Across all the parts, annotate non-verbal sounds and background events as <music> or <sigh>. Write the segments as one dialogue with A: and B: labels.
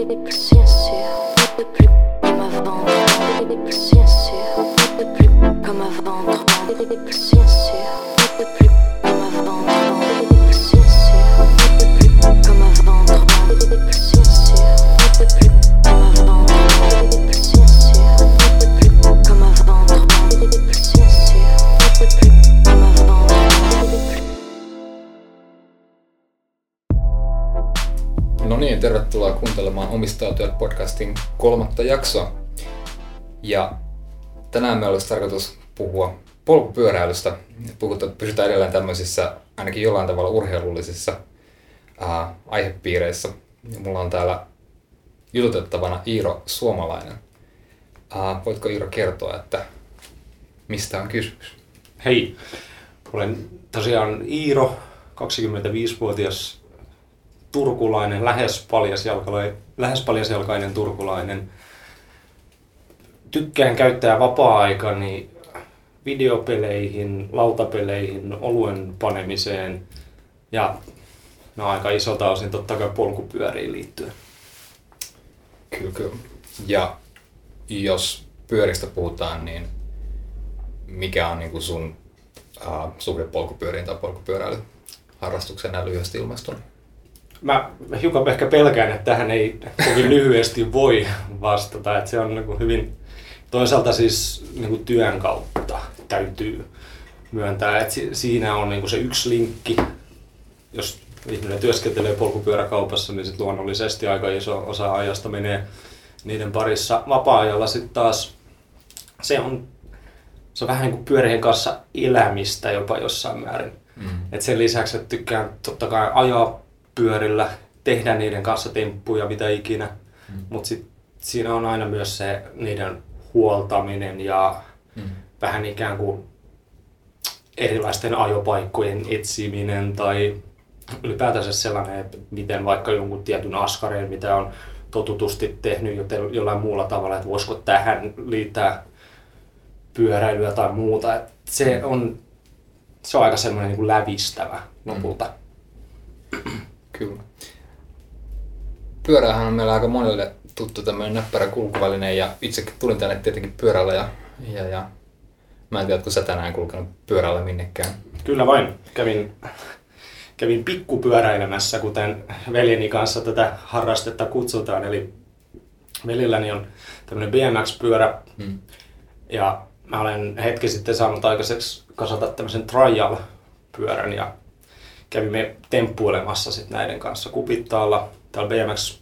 A: Exit. Omistautuja podcastin kolmatta jaksoa. Ja tänään meillä olisi tarkoitus puhua polkupyöräilystä. Puhutaan, pysytään edelleen tämmöisissä ainakin jollain tavalla urheilullisissa ää, aihepiireissä. Ja mulla on täällä jututettavana Iiro Suomalainen. Ää, voitko Iiro kertoa, että mistä on kysymys?
B: Hei, olen tosiaan Iiro, 25-vuotias turkulainen, lähes paljasjalkainen, lähes paljasjalkainen turkulainen. Tykkään käyttää vapaa-aikani videopeleihin, lautapeleihin, oluen panemiseen ja no aika isolta osin totta kai polkupyöriin liittyen.
A: Kyllä, kyllä. Ja jos pyöristä puhutaan, niin mikä on niin sun uh, suhde polkupyöriin tai polkupyöräily harrastukseen näin lyhyesti ilmaistuna?
B: Mä hiukan ehkä pelkään, että tähän ei kovin lyhyesti voi vastata. Että se on niin hyvin, toisaalta siis niin kuin työn kautta täytyy myöntää, että si- siinä on niin kuin se yksi linkki. Jos ihminen työskentelee polkupyöräkaupassa, niin sit luonnollisesti aika iso osa ajasta menee niiden parissa. Vapaa-ajalla sitten taas se on, se on vähän niin kuin pyörien kanssa elämistä jopa jossain määrin.
A: Mm.
B: Et sen lisäksi, että tykkään totta kai ajaa pyörillä, tehdä niiden kanssa temppuja, mitä ikinä. Mm. Mutta siinä on aina myös se niiden huoltaminen ja
A: Mm.
B: vähän ikään kuin erilaisten ajopaikkojen etsiminen tai ylipäätänsä sellainen, että miten vaikka jonkun tietyn askareen, mitä on totutusti tehnyt joten jollain muulla tavalla, että voisiko tähän liittää pyöräilyä tai muuta. Et se on, se on aika semmoinen niin kuin lävistävä lopulta.
A: Kyllä. Pyörähän on meillä aika monelle tuttu tämmöinen näppärä kulkuväline ja itsekin tulin tänne tietenkin pyörällä ja, ja, ja mä en tiedä, ootko sä tänään kulkenut pyörällä minnekään.
B: Kyllä vain. Kävin, kävin pikkupyöräilemässä, kuten veljeni kanssa tätä harrastetta kutsutaan. Eli veljelläni on tämmöinen BMX-pyörä
A: Mm.
B: ja mä olen hetki sitten saanut aikaiseksi kasata tämmöisen trial-pyörän ja kävimme temppuilemassa sit näiden kanssa kupittaalla täällä BMX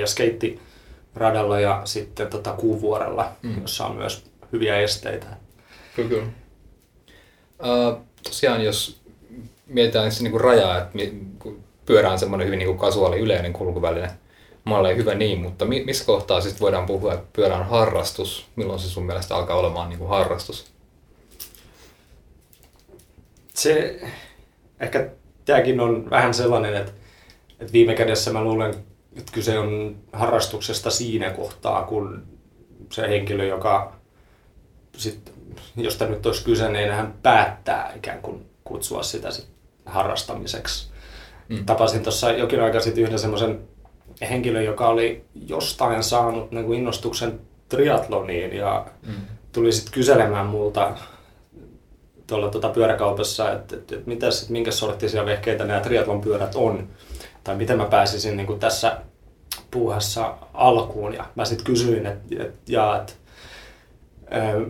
B: ja skeittiradalla ja sitten tota Kuuvuorella,
A: Mm.
B: jossa on myös hyviä esteitä.
A: Kyllä, kyllä. Uh, tosiaan, jos mietitään se niinku rajaa, että pyörä on semmoinen hyvin niinku kasuaali yleinen kulkuväline, malleen hyvä niin, mutta mi- missä kohtaa sitten voidaan puhua, että pyörä on harrastus? Milloin se sun mielestä alkaa olemaan niinku harrastus?
B: Se, ehkä tämäkin on vähän sellainen, että, että viime kädessä mä luulen, että kyse on harrastuksesta siinä kohtaa, kun se henkilö, joka sit, josta nyt olisi kyse, niin hän päättää ikään kuin kutsua sitä sit harrastamiseksi.
A: Mm.
B: Tapasin tuossa jokin aika sitten yhden semmoisen henkilön, joka oli jostain saanut niin kuin innostuksen triatloniin ja
A: Mm.
B: tuli sitten kyselemään multa tuolla tuota pyöräkaupassa, että, että, että mitäs, että minkä sorttisia vehkeitä nämä triatlon pyörät on. Tai miten mä pääsisin niin kuin tässä puuhassa alkuun. Ja mä sitten kysyin, että, että, ja, että ö,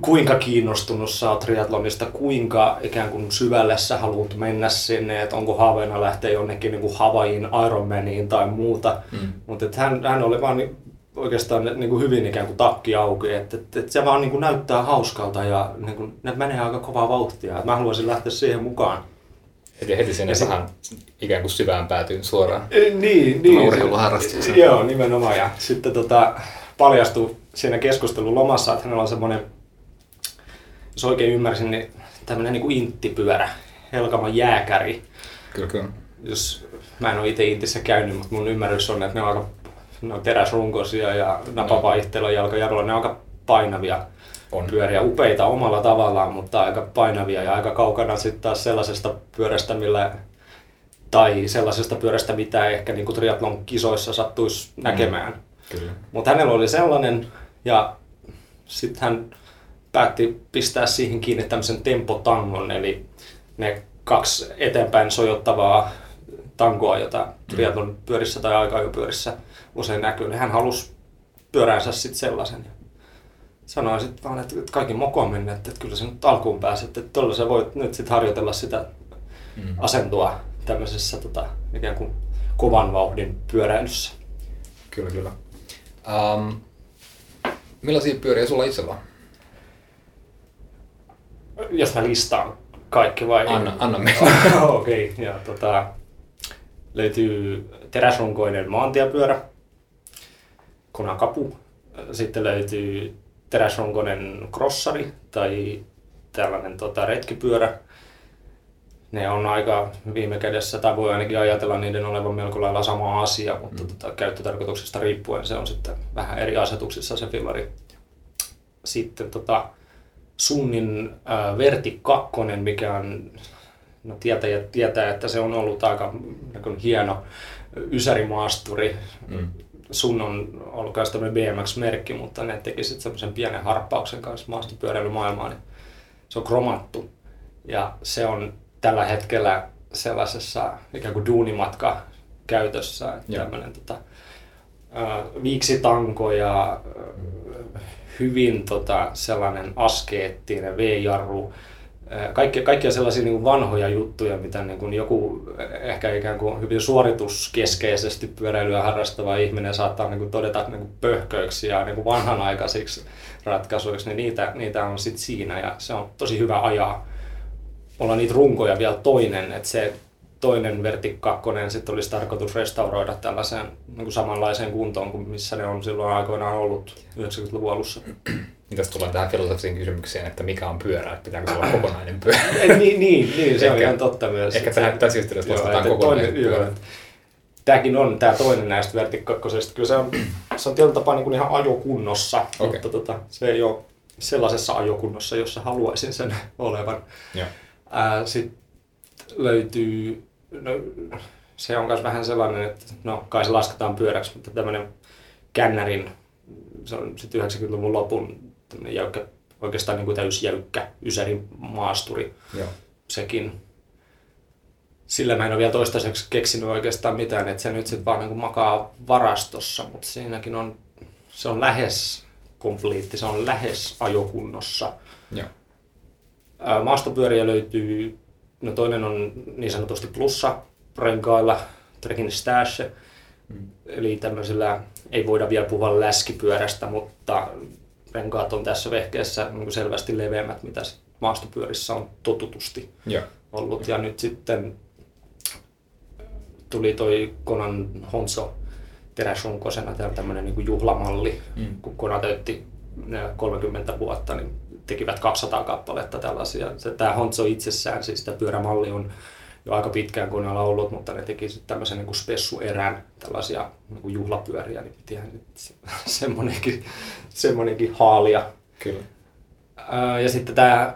B: kuinka kiinnostunut sä oot triatlonista, kuinka ikään kuin syvälle sä haluat mennä sinne, että onko haaveena lähteä jonnekin niin kuin Hawaiiin, Ironmaniin tai muuta.
A: Mm.
B: Mutta hän, hän oli vaan niin, oikeastaan niin kuin hyvin ikään kuin takki auki, että, että, että se vaan niin kuin näyttää hauskalta ja niin kuin, ne menee aika kovaa vauhtia. Että mä haluaisin lähteä siihen mukaan.
A: Heti, heti sinne
B: Ja sit-
A: vähän ikään kuin syvään päätyyn suoraan.
B: E, niin,
A: Tämä urheiluharrastus.
B: Joo, nimenomaan. Ja sitten tota, paljastui siinä keskustelun lomassa, että hänellä on semmoinen, jos oikein ymmärsin, niin tämmöinen niin kuin inttipyörä, Helkaman jääkäri.
A: Kyllä, kyllä.
B: Jos mä en ole itse intissä käynyt, mutta mun ymmärrys on, että ne on aika ne on teräsrunkoisia ja napavaihtelu jalkajarrulla, ne on aika painavia
A: On.
B: pyöriä, upeita omalla tavallaan, mutta aika painavia ja aika kaukana sitten taas sellaisesta pyörästä, millä tai sellaisesta pyörästä, mitä ehkä niin kuin triathlon kisoissa sattuisi mm. näkemään.
A: Kyllä.
B: Mutta hänellä oli sellainen ja sitten hän päätti pistää siihen kiinni tämmöisen tempotangon, eli ne kaksi eteenpäin sojottavaa tankoa, jota triathlon pyörissä tai aikaajopyörissä usein näkyy, niin hän halusi pyöräänsä sitten sellaisen. Sanoin sitten vaan, että kaikki mokoon mennä, että kyllä se nyt alkuun pääset, että tuolla sä voit nyt sitten harjoitella sitä
A: Mm.
B: asentoa tämmöisessä tota, ikään kuin kovan vauhdin pyöräilyssä.
A: Kyllä, kyllä. Um, millaisia pyöriä sulla itsellä on?
B: Jos mä listaan kaikki vai?
A: Anna, anna mennä. <laughs>
B: Okei, okay, ja tota, löytyy teräsrunkoinen maantiepyörä, Konakapu. Sitten löytyy teräsrunkoinen crossari tai tällainen tota, retkipyörä. Ne on aika viime kädessä, tai voi ainakin ajatella niiden olevan melko lailla sama asia, mutta mm. tota, käyttötarkoituksesta riippuen se on sitten vähän eri asetuksissa se fillari. Sitten tota, Sunnin äh, Verti 2, mikä on, no tietäjät tietää, että se on ollut aika niin hieno ysärimaasturi.
A: Mm.
B: Sun on ollut myös tämmöinen BMX-merkki, mutta ne teki sitten semmoisen pienen harppauksen kanssa maastopyöräilymaailmaan. Niin se on kromattu ja se on tällä hetkellä sellaisessa ikään kuin duunimatka käytössä. Tämmöinen tota, äh, viiksitanko ja äh, hyvin tota, sellainen askeettinen V-jarru. Äh, Kaikki, kaikkia sellaisia niin kuin vanhoja juttuja, mitä niin kuin joku ehkä ikään kuin hyvin suorituskeskeisesti pyöräilyä harrastava ihminen saattaa niin kuin todeta niin kuin pöhköiksi ja niin kuin vanhanaikaisiksi ratkaisuiksi, niin niitä, niitä on sitten siinä ja se on tosi hyvä ajaa. On niitä runkoja vielä toinen, että se toinen Verti 2 sitten olisi tarkoitus restauroida tällaiseen niin kuin samanlaiseen kuntoon kuin missä ne on silloin aikoinaan ollut 90-luvun alussa.
A: Niin tästä tullaan tähän filosofisiin kysymykseen, että mikä on pyörä, että pitääkö se olla kokonainen pyörä. <clears throat>
B: Niin, niin, niin, se on ihan totta myös.
A: Ehkä tähän, tässä yhteydessä vastataan kokonainen pyörä.
B: Tämäkin on tämä toinen näistä vertikkakkosista. Kyllä se on, se on tietyllä tapaa niin kuin ihan ajokunnossa,
A: Okei.
B: mutta tota, se ei ole sellaisessa ajokunnossa, jossa haluaisin sen <laughs> olevan.
A: Joo.
B: Sitten löytyy, no, se on myös vähän sellainen, että no kai se lasketaan pyöräksi, mutta tämmöinen kännärin, se on sitten 90-luvun lopun jäykkä, oikeastaan niin kuin täysjäykkä ysärin maasturi
A: Joo.
B: sekin. Sillä mä en ole vielä toistaiseksi keksinyt oikeastaan mitään, että se nyt sitten vaan niin makaa varastossa, mutta siinäkin on, se on lähes kompleetti, se on lähes ajokunnossa.
A: Joo.
B: Maastopyöriä löytyy, no toinen on niin sanotusti plussa renkailla, Trekking Stash,
A: Mm.
B: eli tämmöisellä, ei voida vielä puhua läskipyörästä, mutta renkaat on tässä vehkeessä niin selvästi leveämmät, mitä maastopyörissä on totutusti
A: Joo.
B: ollut. Ja nyt sitten tuli toi Konan Honso teräsunkosena, tämmöinen niin juhlamalli.
A: Mm.
B: Kun Kona täytti ne 30 vuotta, niin tekivät 200 kappaletta tällaisia. Tämä Honso itsessään, siis tämä pyörämalli on jo aika pitkään Konalla ollut, mutta ne teki sitten tämmöisen niin kuin spessuerän, tällaisia niin kuin juhlapyöriä, niin pitihän nyt se- <laughs> semmoinenkin, semmoinenkin haalia.
A: Kyllä.
B: Ää, Ja sitten tämä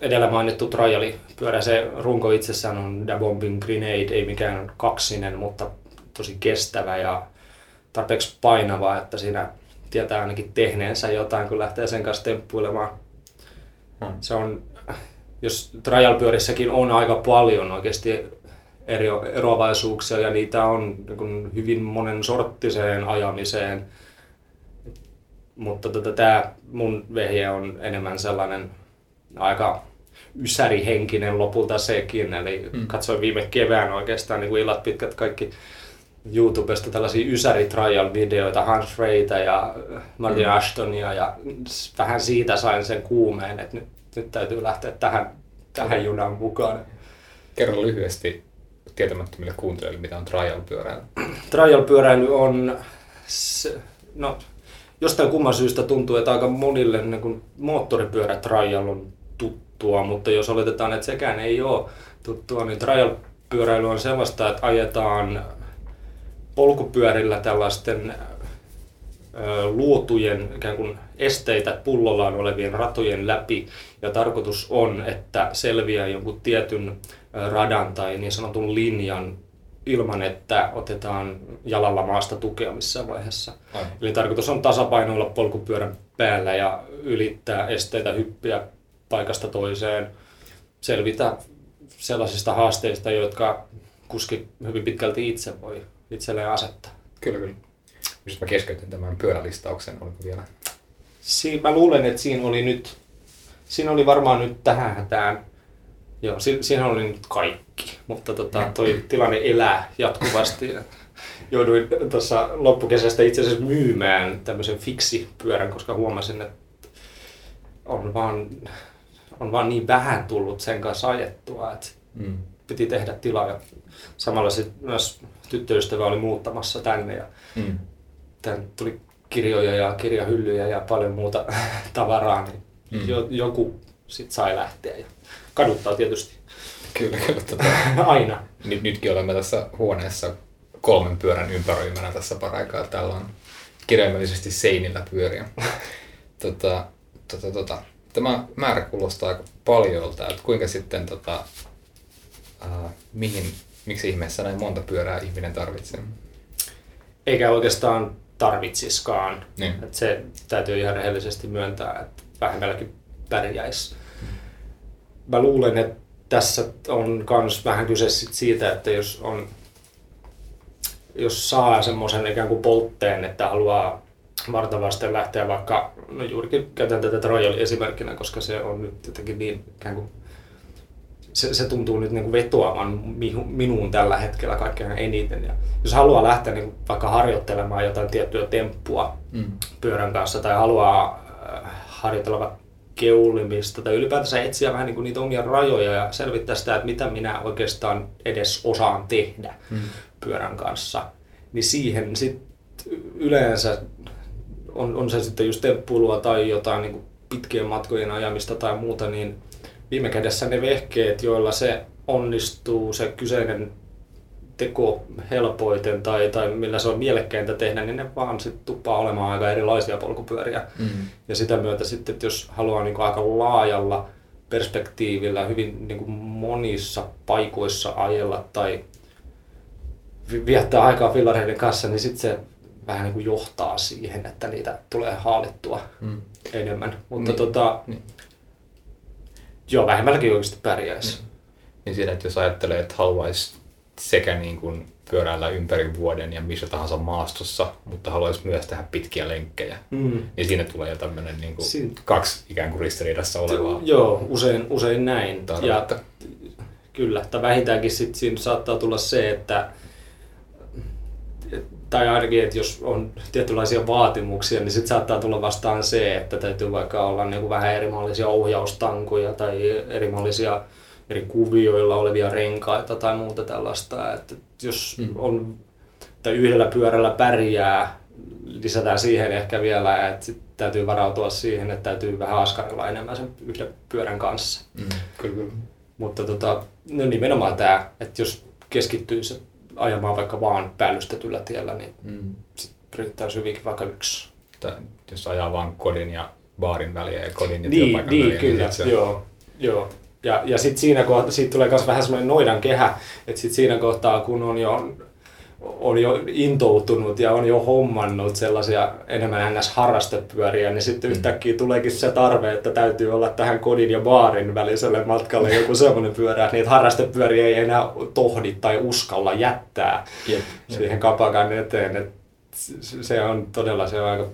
B: edellä mainittu triali-pyörä, se runko itsessään on Da Bombing Grenade, ei mikään kaksinen, mutta tosi kestävä ja tarpeeksi painava, että siinä tietää ainakin tehneensä jotain, kun lähtee sen kanssa temppuilemaan.
A: Hmm.
B: Se on, jos trial-pyörissäkin on aika paljon oikeasti eri eroavaisuuksia ja niitä on niin hyvin monen sorttiseen ajamiseen, mutta tota, tämä mun vehje on enemmän sellainen aika ysärihenkinen lopulta sekin. Eli
A: Mm.
B: mm. katsoin viime kevään oikeastaan niin kuin illat pitkät kaikki YouTubesta tällaisia ysäri trial videoita Hans Reita ja Martin
A: Mm.
B: Ashtonia ja vähän siitä sain sen kuumeen, että nyt, nyt täytyy lähteä tähän, tähän junaan mukaan.
A: Kerro lyhyesti tietämättömille kuuntelijoille, mitä on trial-pyöräily.
B: Trial-pyöräily on, se, no, jostain kumman syystä tuntuu, että aika monille niin kuin moottoripyörä trial on tuttua, mutta jos oletetaan, että sekään ei ole tuttua, niin trial-pyöräily on sellaista, että ajetaan polkupyörillä tällaisten luotujen ikään kuin esteitä pullollaan olevien ratojen läpi ja tarkoitus on, että selviää jonkun tietyn radan tai niin sanotun linjan ilman, että otetaan jalalla maasta tukea missään vaiheessa.
A: Aivan.
B: Eli tarkoitus on tasapainoilla polkupyörän päällä ja ylittää esteitä, hyppiä paikasta toiseen, selvitä sellaisista haasteista, jotka kuski hyvin pitkälti itse voi itselleen asettaa.
A: Kyllä, kyllä. Jos mä keskeytin tämän pyörälistauksen, oliko vielä?
B: Siin, mä luulen, että siinä oli nyt, siinä oli varmaan nyt tähän hätään, joo, si, siinä oli nyt kaikki, mutta tota, toi tilanne elää jatkuvasti. Jouduin tuossa loppukesästä itse asiassa myymään tämmöisen fiksi-pyörän, koska huomasin, että on vaan, on vaan niin vähän tullut sen kanssa ajettua, että
A: Mm.
B: piti tehdä tilaa. Ja samalla sit myös tyttöystävä oli muuttamassa tänne ja
A: Mm.
B: tänne tuli kirjoja ja kirjahyllyjä ja paljon muuta <laughs> tavaraa, niin
A: Mm.
B: jo, joku sit sai lähteä. Ja kaduttaa tietysti
A: Kyllä, kyllä. Tota, <laughs>
B: aina.
A: nyt, nytkin olemme tässä huoneessa kolmen pyörän ympäröimänä tässä paraikaa. Täällä on kirjaimellisesti seinillä pyöriä. <laughs> tota, tota, tota. Tämä määrä kuulostaa aika paljolta, että kuinka sitten, tota, äh, mihin, miksi ihmeessä näin monta pyörää ihminen tarvitsee?
B: Eikä oikeastaan tarvitsiskaan.
A: Niin.
B: Et se täytyy ihan rehellisesti myöntää, että vähemmälläkin pärjäisi. Mä luulen, että tässä on myös vähän kyse sit siitä, että jos on jos saa semmoisen ikään kuin poltteen, että haluaa vartavasten lähteä vaikka, no juurikin käytän tätä Trojali esimerkkinä, koska se on nyt jotenkin niin ikään kuin, se, se tuntuu nyt niin kuin vetoavan minuun tällä hetkellä kaikkein eniten. Ja jos haluaa lähteä niin kuin vaikka harjoittelemaan jotain tiettyä temppua
A: Mm.
B: pyörän kanssa tai haluaa äh, harjoitella vaikka keulimista tai ylipäätänsä etsiä vähän niin kuin niitä omia rajoja ja selvittää sitä, että mitä minä oikeastaan edes osaan tehdä
A: Mm.
B: pyörän kanssa, niin siihen sit yleensä on, on se sitten just temppuilua tai jotain niin kuin pitkien matkojen ajamista tai muuta, niin viime kädessä ne vehkeet, joilla se onnistuu, se kyseinen teko helpoiten tai, tai millä se on mielekkäintä tehdä, niin ne vaan sitten tuppaa olemaan aika erilaisia polkupyöriä.
A: Mm.
B: Ja sitä myötä sitten, että jos haluaa niin kuin aika laajalla perspektiivillä hyvin niin kuin monissa paikoissa ajella tai vi- viettää aikaa fillareiden kanssa, niin sitten se vähän niin kuin johtaa siihen, että niitä tulee haalittua
A: Mm.
B: enemmän. Mutta
A: Niin.
B: tota,
A: Niin.
B: Joo, vähemmälläkin oikeasti pärjäisi.
A: Niin siinä, että jos ajattelee, että haluaisi sekä niin kuin pyöräillä ympäri vuoden ja missä tahansa maastossa, mutta haluaisi myös tehdä pitkiä lenkkejä,
B: Mm.
A: niin siinä tulee jo tämmöinen niin kuin
B: Siin-
A: kaksi ikään kuin ristiriidassa olevaa
B: Joo, usein, usein näin. Ja. Kyllä, tai vähintäänkin sit siinä saattaa tulla se, että tai ainakin, että jos on tietynlaisia vaatimuksia, niin sitten saattaa tulla vastaan se, että täytyy vaikka olla niin kuin vähän erimallisia ohjaustankoja tai erimallisia eri kuvioilla olevia renkaita tai muuta tällaista. Että jos
A: Mm.
B: on, tai yhdellä pyörällä pärjää, lisätään siihen ehkä vielä, että sit täytyy varautua siihen, että täytyy vähän askarilla enemmän sen yhden pyörän kanssa.
A: Mm. Kyllä, kyllä.
B: Mutta tota, no nimenomaan tämä, että jos keskittyisi ajamaan vaikka vaan päällystetyllä tiellä, niin
A: Mm.
B: sit riittäisi hyvinkin vaikka yksi.
A: Tai jos ajaa vaan kodin ja baarin väliä ja kodin ja
B: Niin,
A: työpaikan
B: niin
A: väliä,
B: kyllä,
A: sit se-
B: joo. joo. Ja, ja sitten siinä kohtaa, siitä tulee myös vähän semmoinen noidan kehä, että sitten siinä kohtaa, kun on jo, on jo intoutunut ja on jo hommannut sellaisia enemmän NS-harrastepyöriä, niin sitten
A: Mm.
B: yhtäkkiä tuleekin se tarve, että täytyy olla tähän kodin ja baarin väliselle matkalle joku semmoinen pyörä, että niitä harrastepyöriä ei enää tohdi tai uskalla jättää
A: Jep,
B: siihen kapakan eteen. Et se- se on todella se on aika,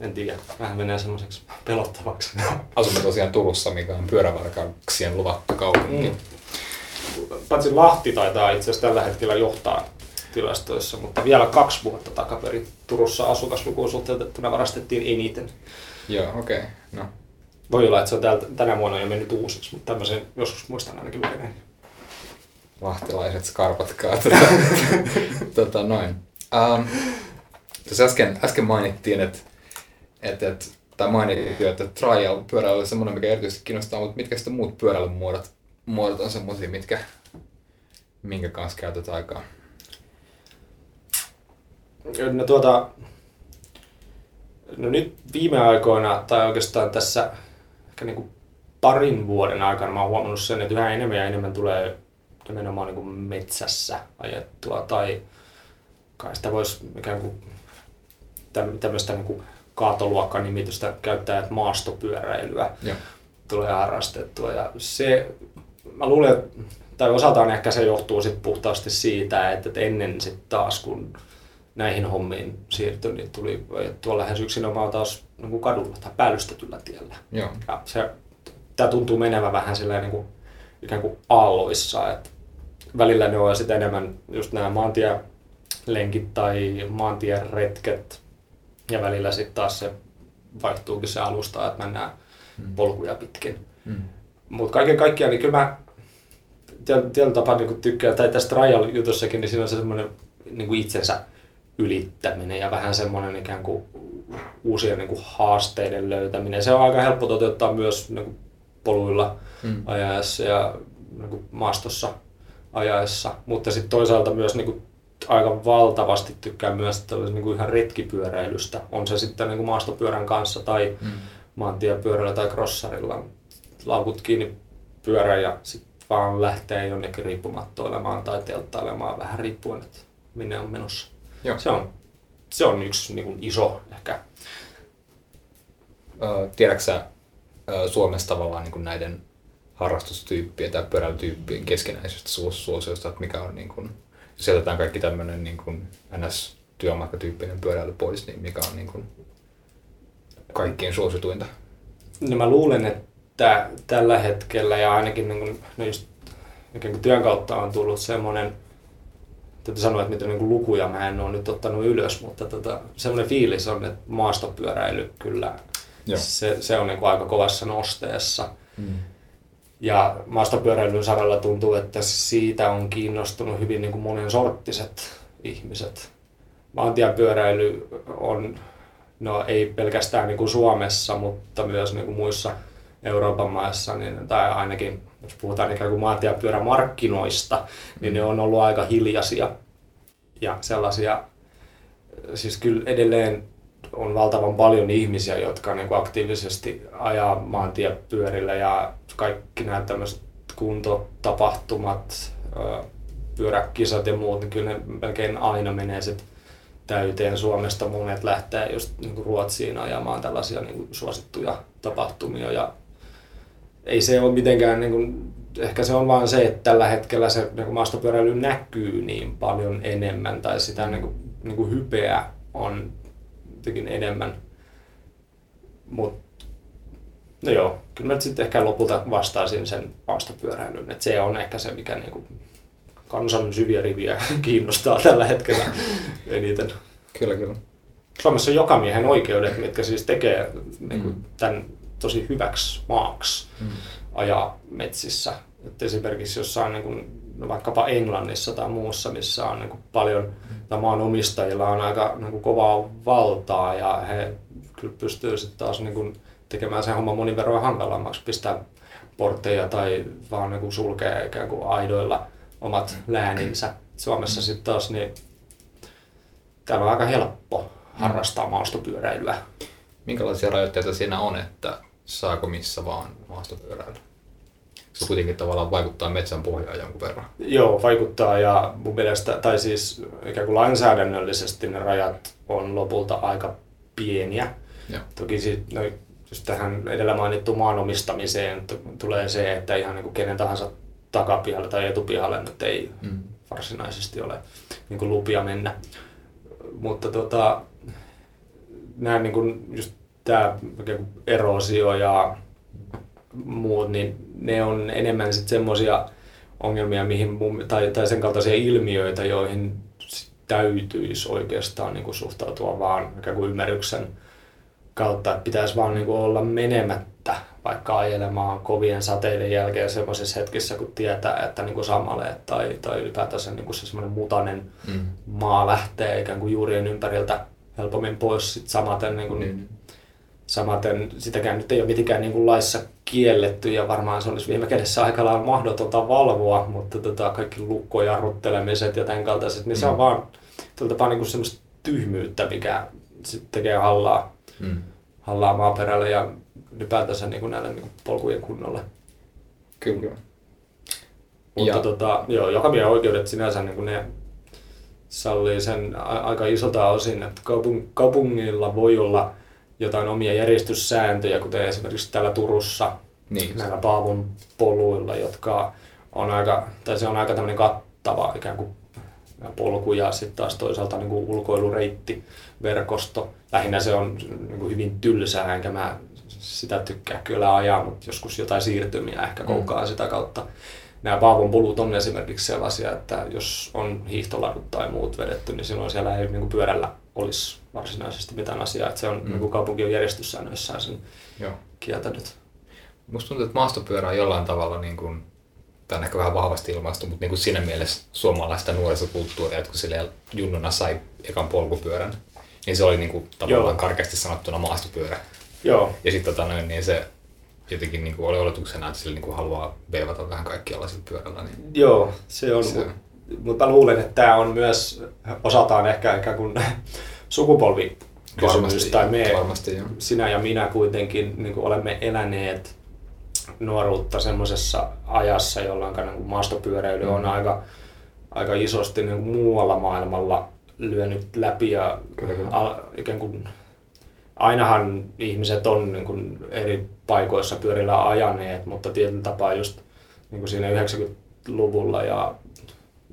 B: en tiedä, vähän menee semmoiseksi pelottavaksi. <laughs>
A: Asumme tosiaan Turussa, mikä on pyörävarkauksien luvattu kaupunki.
B: Mm. Paitsi Lahti taitaa itse asiassa tällä hetkellä johtaa tilastoissa, mutta vielä kaksi vuotta takaperin Turussa asukaslukuun suhteutettuna varastettiin eniten.
A: Joo, okei. Okay. No,
B: Voi olla, että se on täältä, tänä vuonna jo mennyt uusiksi, mutta tämmöisen joskus muistan ainakin lukeneen.
A: lahtelaiset skarpatkaa. Tota, <laughs> tota noin. Um, tuossa äsken, äsken mainittiin, että et, et, tai mainittiin että trial pyöräily on semmoinen, mikä erityisesti kiinnostaa, mutta mitkä sitten muut pyöräilymuodot muodot on semmoisia, mitkä, minkä kanssa käytät aikaa?
B: No tuota, no nyt viime aikoina, tai oikeastaan tässä ehkä niin kuin parin vuoden aikana, mä oon huomannut sen, että yhä enemmän ja enemmän tulee nimenomaan niin kuin metsässä ajettua tai kai sitä voisi ikään kuin täm- tämmöistä niin kuin kaatoluokkanimitystä käyttää, että maastopyöräilyä
A: Joo.
B: tulee harrastettua. Ja se, mä luulen, että- tai osaltaan ehkä se johtuu sit puhtaasti siitä, että että ennen sitten taas kun näihin hommiin siirtyi, niin tuli tuolla lähes yksinomaan taas niin kuin kadulla tai päällystetyllä tiellä.
A: Joo.
B: Ja se, tämä tuntuu menevän vähän silleen niin kuin, ikään kuin aalloissa, että välillä ne on sitten enemmän just nämä maantielenkit tai maantieretket ja välillä sitten taas se vaihtuukin se alusta, että mennään polkuja pitkin.
A: Mm.
B: Mutta kaiken kaikkiaan, niin kyllä mä tietyllä tapaa niin tykkään, tai tässä trial-jutussakin, niin siinä on se semmoinen niin itsensä ylittäminen ja vähän semmoinen ikään kuin uusien niin kuin haasteiden löytäminen. Se on aika helppo toteuttaa myös niin kuin poluilla
A: Mm.
B: ajaessa ja niin kuin maastossa ajaessa, mutta sitten toisaalta myös niin kuin aika valtavasti tykkään myös niin kuin ihan retkipyöräilystä. On se sitten niin kuin maastopyörän kanssa tai
A: Mm.
B: maantiepyörällä tai crossarilla. Laukut kiinni pyörän ja sitten vaan lähtee jonnekin riippumattoilemaan tai telttailemaan vähän riippuen, että minne on menossa.
A: Joo.
B: Se on, se on yksi niin kuin iso ehkä.
A: Ö, tiedätkö sä Suomessa tavallaan niin kuin näiden harrastustyyppien tai pyöräilytyyppien keskenäisestä suos- suosiosta, että mikä on niin kuin, jos jätetään kaikki tämmöinen niin kuin NS-työmatkatyyppinen pyöräily pois, niin mikä on niin kuin kaikkein suosituinta?
B: No mä luulen, että tällä hetkellä ja ainakin niin kuin, no just, työn kautta on tullut semmoinen, täytyy sanoa, että mitä niin lukuja mä en ole nyt ottanut ylös, mutta tota, semmoinen fiilis on, että maastopyöräily kyllä,
A: Joo.
B: se, se on niin kuin aika kovassa nosteessa.
A: Mm.
B: Ja maastopyöräilyn saralla tuntuu, että siitä on kiinnostunut hyvin niin kuin monen sorttiset ihmiset. Maantiepyöräily on, no ei pelkästään niin kuin Suomessa, mutta myös niin kuin muissa Euroopan maissa, niin, tai ainakin jos puhutaan ikään kuin maantiepyörämarkkinoista, niin ne on ollut aika hiljaisia. Ja sellaisia, siis kyllä edelleen on valtavan paljon ihmisiä, jotka niin kuin aktiivisesti ajaa maantiepyörillä ja kaikki nämä tämmöiset kuntotapahtumat, pyöräkisat ja muut, niin kyllä ne melkein aina menee sit täyteen Suomesta. Monet lähtee just niin kuin Ruotsiin ajamaan tällaisia niin kuin suosittuja tapahtumia ja ei se ole mitenkään, niin kuin, ehkä se on vaan se, että tällä hetkellä se niin kuin maastopyöräily näkyy niin paljon enemmän tai sitä niin kuin, niin kuin hypeä on jotenkin enemmän. Mut, no joo, kyllä mä sitten ehkä lopulta vastaisin sen maastopyöräilyn, että se on ehkä se, mikä niin kuin kansan syviä riviä <laughs> kiinnostaa tällä hetkellä <laughs> eniten.
A: Kyllä, kyllä.
B: Suomessa on jokamiehen oikeudet, mitkä siis tekee niin kuin,
A: Mm.
B: tämän tosi hyväksi maaksi
A: Mm.
B: ajaa metsissä. Et esimerkiksi jossain niin kuin, no vaikkapa Englannissa tai muussa, missä on niin kuin paljon, tai maanomistajilla on aika niin kuin kovaa valtaa ja he kyllä pystyy sitten taas niin kuin, tekemään sen homman monin verran hankalammaksi, pistää portteja tai vaan niin kuin sulkee ikään kuin aidoilla omat lääninsä. Suomessa sitten taas niin täällä on aika helppo harrastaa maastopyöräilyä.
A: Minkälaisia rajoitteita siinä on, että saako missä vaan maastopyöräillä? Se kuitenkin tavallaan vaikuttaa metsän pohjaan jonkun verran.
B: Joo, vaikuttaa ja mun mielestä, tai siis ikään kuin lainsäädännöllisesti ne rajat on lopulta aika pieniä.
A: Joo.
B: Toki sit, no, just tähän edellä mainittu maanomistamiseen t- tulee se, että ihan niin kuin kenen tahansa takapihalle tai etupihalle nyt ei
A: Mm.
B: varsinaisesti ole niin kuin lupia mennä. Mutta tota, nämä niin kuin just tämä erosio ja muut, niin ne on enemmän sitten semmoisia ongelmia, mihin mun, tai, tai sen kaltaisia ilmiöitä, joihin täytyisi oikeastaan niin kuin suhtautua vaan ikään kuin ymmärryksen kautta, että pitäisi vaan niin kuin olla menemättä vaikka ajelemaan kovien sateiden jälkeen semmoisissa hetkissä, kun tietää, että niin kuin samaleet tai, tai ylipäätänsä niin kuin se semmoinen mutainen
A: Mm.
B: maa lähtee ikään kuin juurien ympäriltä helpommin pois. Sit samaten, niin kuin,
A: Niin.
B: Samaten sitäkään nyt ei ole mitenkään niin kuin laissa kielletty ja varmaan se olisi viime kädessä aika lailla mahdotonta valvoa, mutta tota, kaikki lukkojarruttelemiset ja tämän kaltaiset, niin se on
A: Mm.
B: vaan tapaa niin kuin semmoista tyhmyyttä, mikä sit tekee hallaa,
A: Mm.
B: hallaa maaperälle ja ylipäätänsä niin kuin näille niin kuin polkujen kunnolle.
A: Kyllä.
B: Mutta
A: Ja-
B: tota, joo, jokamiehenoikeudet sinänsä niin kuin ne sallii sen aika isolta osin, että kaupung- kaupungilla voi olla jotain omia järjestyssääntöjä, kuten esimerkiksi täällä Turussa
A: Niin,
B: näillä Paavon poluilla, jotka on aika, tai se on aika tämmöinen kattava ikään kuin polku ja sitten taas toisaalta niin kuin ulkoilureittiverkosto. Lähinnä se on niin kuin hyvin tylsää, enkä mä sitä tykkää kyllä ajaa, mutta joskus jotain siirtymiä ehkä koukaa sitä kautta. Nämä Paavon polut on esimerkiksi sellaisia, että jos on hiihtoladut tai muut vedetty, niin silloin siellä ei niin kuin pyörällä olisi varsinaisesti mitään asiaa. Että se on, mm. niin kaupunki on järjestyssäännöissään sen
A: joo.
B: kieltänyt.
A: Musta tuntuu, että maastopyörä on jollain tavalla, niin kuin, tämä on ehkä vähän vahvasti ilmaistu, mutta niin kuin siinä mielessä suomalaista nuorisokulttuuria, että kun sille junnuna sai ekan polkupyörän, niin se oli niin kuin, tavallaan
B: Joo.
A: karkeasti sanottuna maastopyörä.
B: Joo,
A: Ja sitten tota, noin, niin se jotenkin niin kuin oli oletuksena, että sille niin kuin haluaa veivata vähän kaikkialla sillä pyörällä. Niin,
B: Joo, se on.
A: Se-
B: Se. Mutta mä luulen, että tämä on myös osataan ehkä ikään kuin <laughs> sukupolvi kysymys. Tai me,
A: varmasti joo.
B: sinä ja minä kuitenkin niin kuin olemme eläneet nuoruutta semmoisessa ajassa, jolloin niin kuin maastopyöräily on aika, aika isosti niin kuin muualla maailmalla lyönyt läpi ja
A: Kyllä, kyllä.
B: al, ikään kuin, ainahan ihmiset on niin kuin eri paikoissa pyörillä ajaneet, mutta tietyllä tapaa just niin kuin siinä 90-luvulla ja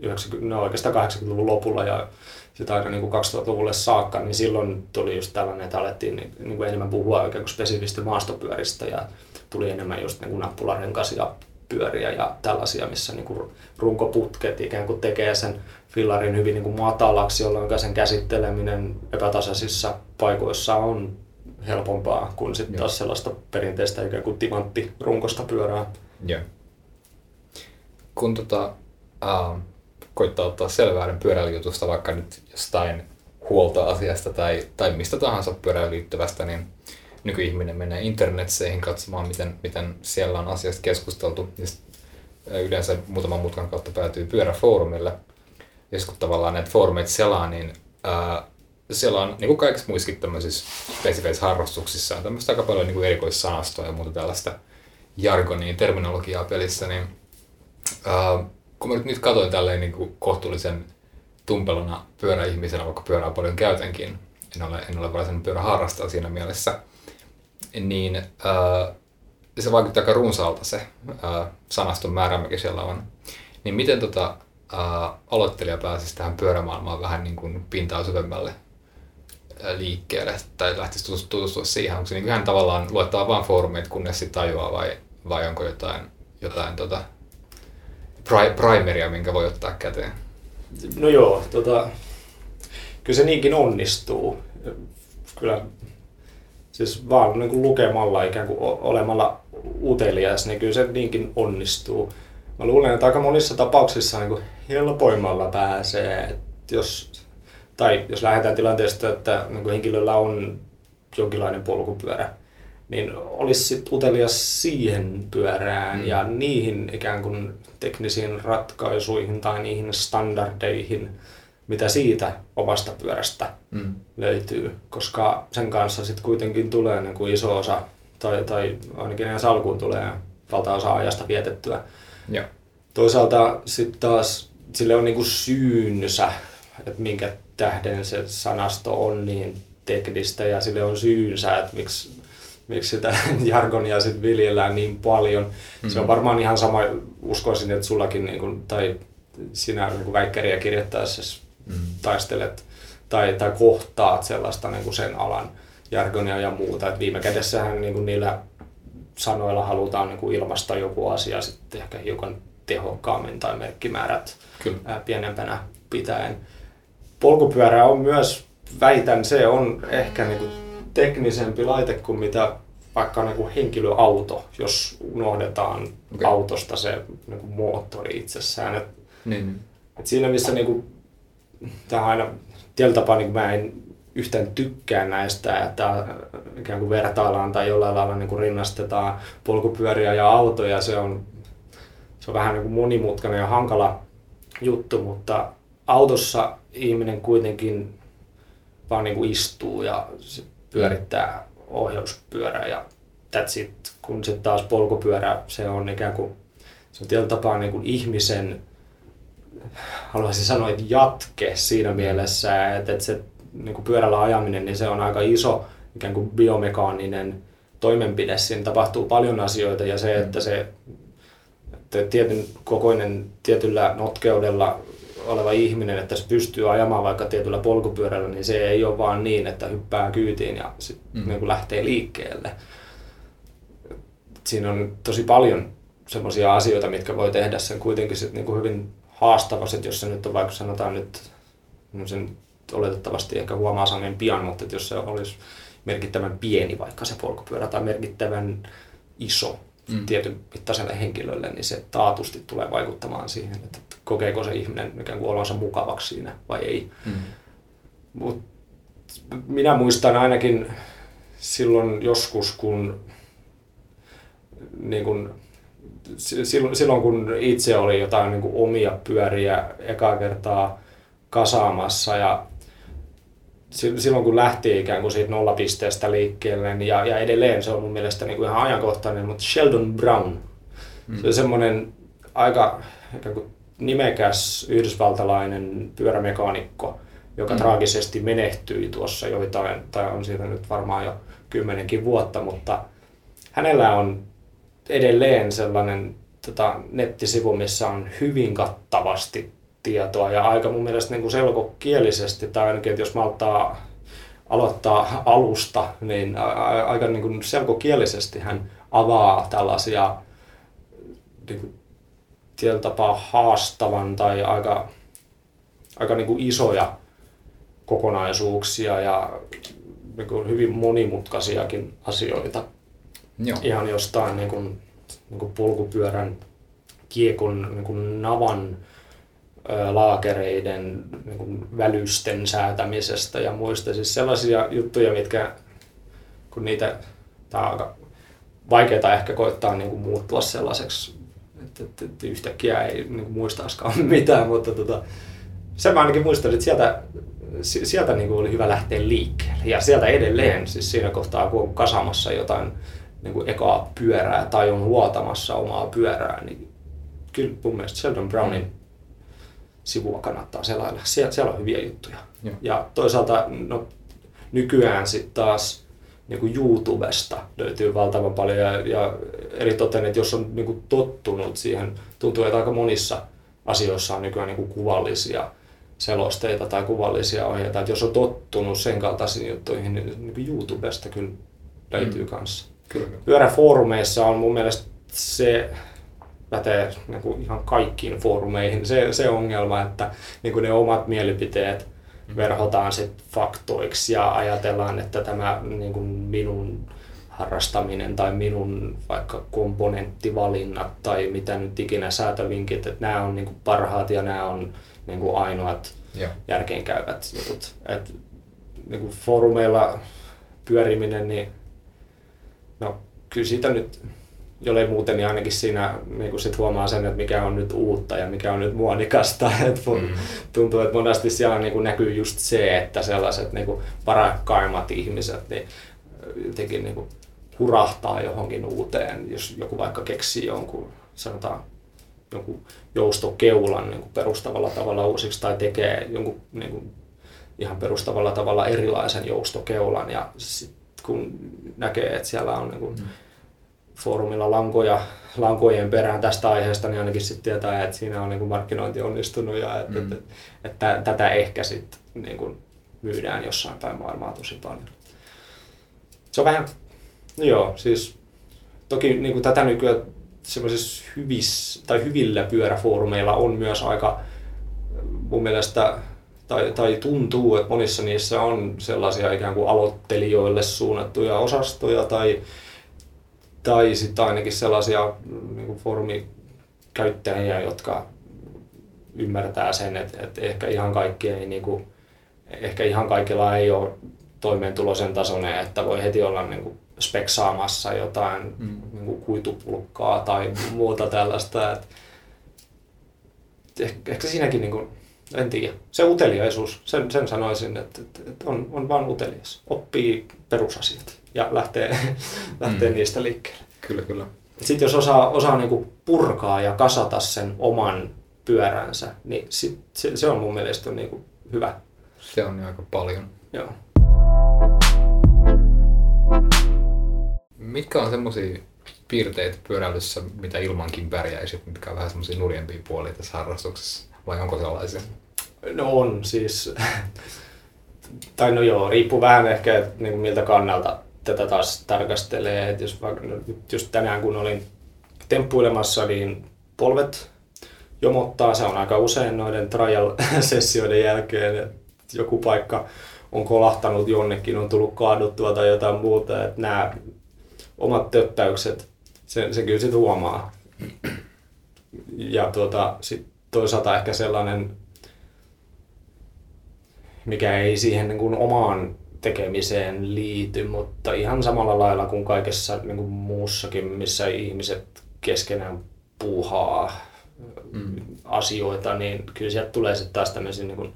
B: 90, no oikeastaan 80-luvun lopulla ja sitten aina niin kuin 2000-luvulle saakka, niin silloin tuli just tällainen, että alettiin niin, niin kuin enemmän puhua oikein kuin spesifisti maastopyöristä ja tuli enemmän just niin kuin nappularenkasia pyöriä ja tällaisia, missä niin kuin runkoputket ikään kuin tekee sen fillarin hyvin niin kuin matalaksi, jolloin sen käsitteleminen epätasaisissa paikoissa on helpompaa kuin sitten taas sellaista perinteistä ikään kuin timanttirunkosta pyörää.
A: Joo. Kun tota, äh, koittaa ottaa selvää pyöräilyjutusta vaikka nyt jostain huoltoasiasta tai, tai mistä tahansa pyöräilyyn liittyvästä, niin nykyihminen menee internetseihin katsomaan, miten, miten siellä on asiasta keskusteltu. Ja yleensä muutaman mutkan kautta päätyy pyöräfoorumille. Ja kun tavallaan näitä foorumeita selaa, niin ää, siellä on niin kuin kaikissa muissakin tämmöisissä spesifeissä harrastuksissa on tämmöistä aika paljon niin kuin erikoissanastoa ja muuta tällaista jargonia, terminologiaa pelissä, niin ää, kun mä nyt, nyt katsoin tälleen niin kuin kohtuullisen tumpelona pyöräihmisenä, vaikka pyörää paljon käytänkin, en ole, en ole varsinainen pyöräharrastaja siinä mielessä, niin ää, se vaikuttaa aika runsaalta se ää, sanaston määrä, mikä siellä on. Niin miten tota, ää, aloittelija pääsisi tähän pyörämaailmaan vähän niin kuin pintaa syvemmälle ää, liikkeelle tai lähtisi tutustua, siihen? Onko se niin ihan tavallaan luettaa vain foorumeita, kunnes sitten tajuaa vai, vai onko jotain, jotain tota, pri, primeria, minkä voi ottaa käteen?
B: No joo, tota, kyllä se niinkin onnistuu. Kyllä siis vaan niin kuin lukemalla ikään kuin olemalla utelias, niin kyllä se niinkin onnistuu. Mä luulen, että aika monissa tapauksissa niin kuin helpoimmalla pääsee, että jos, tai jos lähdetään tilanteesta, että niin kuin henkilöllä on jonkinlainen polkupyörä, niin olisi sit utelias siihen pyörään
A: Mm.
B: ja niihin ikään kuin teknisiin ratkaisuihin tai niihin standardeihin, mitä siitä omasta pyörästä
A: Mm.
B: löytyy, koska sen kanssa sitten kuitenkin tulee niin kuin iso osa, tai, tai ainakin ensi alkuun tulee valtaosa ajasta vietettyä.
A: Joo.
B: Toisaalta sitten taas sille on niinku syynsä, että minkä tähden se sanasto on niin teknistä ja sille on syynsä, että miksi, miksi sitä <laughs> jargonia sit viljellään niin paljon. Mm-hmm. Se on varmaan ihan sama, uskoisin, että sullakin niinku, tai sinä niinku väikkäriä kirjoittaessa
A: Mm.
B: taistelet tai, tai kohtaat sellaista niin kuin sen alan jargonia ja muuta. Et viime kädessähän niin kuin niillä sanoilla halutaan niin kuin ilmaista joku asia sitten ehkä hiukan tehokkaammin tai merkkimäärät
A: Kyllä.
B: ää, pienempänä pitäen. Polkupyörä on myös, väitän, se on ehkä niin kuin teknisempi laite kuin mitä vaikka niin kuin henkilöauto, jos unohdetaan okay. autosta se niin kuin moottori itsessään. Et
A: Niin, niin.
B: et siinä missä niinku, tämä aina tietyllä tapaa niin mä en yhtään tykkää näistä, että ikään kuin vertaillaan tai jollain lailla niin kuin rinnastetaan polkupyöriä ja autoja. Se on, se on vähän niin kuin monimutkainen ja hankala juttu, mutta autossa ihminen kuitenkin vaan niin kuin istuu ja se pyörittää ohjauspyörää ja that's it. Kun sitten taas polkupyörä, se on ikään kuin se on tietyllä tapaa niin kuin ihmisen, haluaisin sanoa, että jatke siinä mielessä, että, että se niin kuin pyörällä ajaminen, niin se on aika iso ikään kuin biomekaaninen toimenpide. Siinä tapahtuu paljon asioita ja se, että se että tietyn kokoinen tietyllä notkeudella oleva ihminen, että se pystyy ajamaan vaikka tietyllä polkupyörällä, niin se ei ole vaan niin, että hyppää kyytiin ja sit mm. niin kuin lähtee liikkeelle. Siinä on tosi paljon semmoisia asioita, mitkä voi tehdä sen kuitenkin sit niin kuin hyvin haastavasti, että jos se nyt on vaikka sanotaan nyt, no sen oletettavasti ehkä huomaa sangen pian, mutta että jos se olisi merkittävän pieni vaikka se polkupyörä tai merkittävän iso. Tietyn mittaiselle henkilölle, niin se taatusti tulee vaikuttamaan siihen, että kokeeko se ihminen ikään kuin olonsa mukavaksi siinä vai ei. Mm. Mut minä muistan ainakin silloin joskus, kun, niin kun silloin, silloin kun itse oli jotain niin kuin omia pyöriä ekaa kertaa kasaamassa ja silloin kun lähti ikään kuin siitä nollapisteestä liikkeelle, niin ja, ja edelleen se on mun mielestä niin kuin ihan ajankohtainen, mutta Sheldon Brown, mm. se on semmoinen aika ikään kuin nimekäs yhdysvaltalainen pyörämekaanikko, joka mm. traagisesti menehtyi tuossa joitain, tai on siitä nyt varmaan jo kymmenenkin vuotta, mutta hänellä on edelleen sellainen tota, nettisivu, missä on hyvin kattavasti tietoa ja aika mun mielestä niin kuin selkokielisesti, tai ainakin, että jos malttaa aloittaa alusta, niin aika niin kuin selkokielisesti hän avaa tällaisia niin kuin, tietyllä tapaa haastavan tai aika, aika niin kuin isoja kokonaisuuksia ja niin kuin hyvin monimutkaisiakin asioita. Joo. Ihan jostain niin kuin, niin kuin polkupyörän kiekon niin kuin navan laakereiden niin välysten säätämisestä ja muista. Siis sellaisia juttuja, mitkä kun niitä, tämä on aika vaikeaa ehkä koittaa niin kuin muuttua sellaiseksi, että, että, että yhtäkkiä ei niin kuin muistaiskaan <laughs> mitään, mutta tota, sen mä ainakin muistan, että sieltä, sieltä niin kuin oli hyvä lähteä liikkeelle. Ja sieltä edelleen, siis siinä kohtaa kun on kasamassa jotain niin kuin ekaa pyörää tai on huoltamassa omaa pyörää, niin kyllä mun mielestä Sheldon Brownin mm sivua kannattaa selailla. Siellä, siellä on hyviä juttuja. Joo. Ja toisaalta no, nykyään sitten taas niin kuin YouTubesta löytyy valtavan paljon ja, ja eri toten, että jos on niin kuin tottunut siihen, tuntuu, että aika monissa asioissa on nykyään niin kuin kuvallisia selosteita tai kuvallisia ohjeita, että jos on tottunut sen kaltaisiin juttuihin, niin, niin kuin YouTubesta kyllä löytyy mm. kanssa. Kyllä. Pyöräfoorumeissa on mun mielestä se pätee niin kuin ihan kaikkiin foorumeihin se, se ongelma, että niin kuin ne omat mielipiteet verhotaan sit faktoiksi ja ajatellaan, että tämä niin kuin minun harrastaminen tai minun vaikka komponenttivalinnat tai mitä nyt ikinä säätövinkit, että nämä on niin kuin parhaat ja nämä on niin kuin ainoat ja. järkeenkäyvät jutut. Et, niin kuin foorumeilla pyöriminen, niin no kyllä siitä nyt jollei muuten, niin ainakin siinä niin sit huomaa sen, että mikä on nyt uutta ja mikä on nyt muodikasta. <laughs> Et mm. Tuntuu, että monesti siellä niin näkyy just se, että sellaiset niin kuin parakkaimmat ihmiset niin jotenkin niin hurahtaa johonkin uuteen, jos joku vaikka keksii jonkun, sanotaan, jonkun joustokeulan niin kuin perustavalla tavalla uusiksi tai tekee jonkun niin kuin, ihan perustavalla tavalla erilaisen joustokeulan ja sit kun näkee, että siellä on niin kuin, mm foorumilla lankoja, lankojen perään tästä aiheesta, niin ainakin sitten tietää, että siinä on niin kuin markkinointi onnistunut ja että, mm. että, että, että tätä ehkä sitten niin kuin myydään jossain päin maailmaa tosi paljon. Se on vähän, no joo, siis toki niin kuin tätä nykyään semmoisissa hyvissä tai hyvillä pyöräfoorumeilla on myös aika mun mielestä tai, tai tuntuu, että monissa niissä on sellaisia ikään kuin aloittelijoille suunnattuja osastoja tai tai sitten ainakin sellaisia niin kuin foorumikäyttäjiä, jotka ymmärtää sen, että, että ehkä ihan kaikki ei niin kuin, ehkä ihan kaikilla ei ole toimeentulo sen tasoinen, että voi heti olla niin kuin speksaamassa jotain mm. niin kuin kuitupulkkaa tai muuta tällaista. Että ehkä, ehkä siinäkin, niin kuin, en tiedä, se uteliaisuus, sen, sen sanoisin, että, että on, on vaan utelias, oppii perusasiat ja lähtee, <laughs> lähtee mm. niistä liikkeelle.
A: Kyllä, kyllä.
B: sitten jos osaa, osaa niinku purkaa ja kasata sen oman pyöränsä, niin sit, se, se on mun mielestä niinku hyvä.
A: Se on jo aika paljon.
B: Joo.
A: Mitkä on semmoisia piirteitä pyöräilyssä, mitä ilmankin pärjäisit, mitkä on vähän semmoisia nurjempia puolia tässä harrastuksessa? Vai onko sellaisia?
B: No on siis, tai no joo, riippuu vähän ehkä, että niin miltä kannalta tätä taas tarkastelee. Että jos vaikka, no just tänään kun olin temppuilemassa, niin polvet jomottaa, se on aika usein noiden trial-sessioiden jälkeen, että joku paikka on kolahtanut jonnekin, on tullut kaaduttua tai jotain muuta, että nämä omat töppäykset, sen, sen kyllä sitten huomaa. Ja tuota, sit toisaalta ehkä sellainen, mikä ei siihen niin kuin omaan tekemiseen liity, mutta ihan samalla lailla kuin kaikessa niin kuin muussakin, missä ihmiset keskenään puuhaa mm. asioita, niin kyllä sieltä tulee sitten taas tämmöisiä niin kuin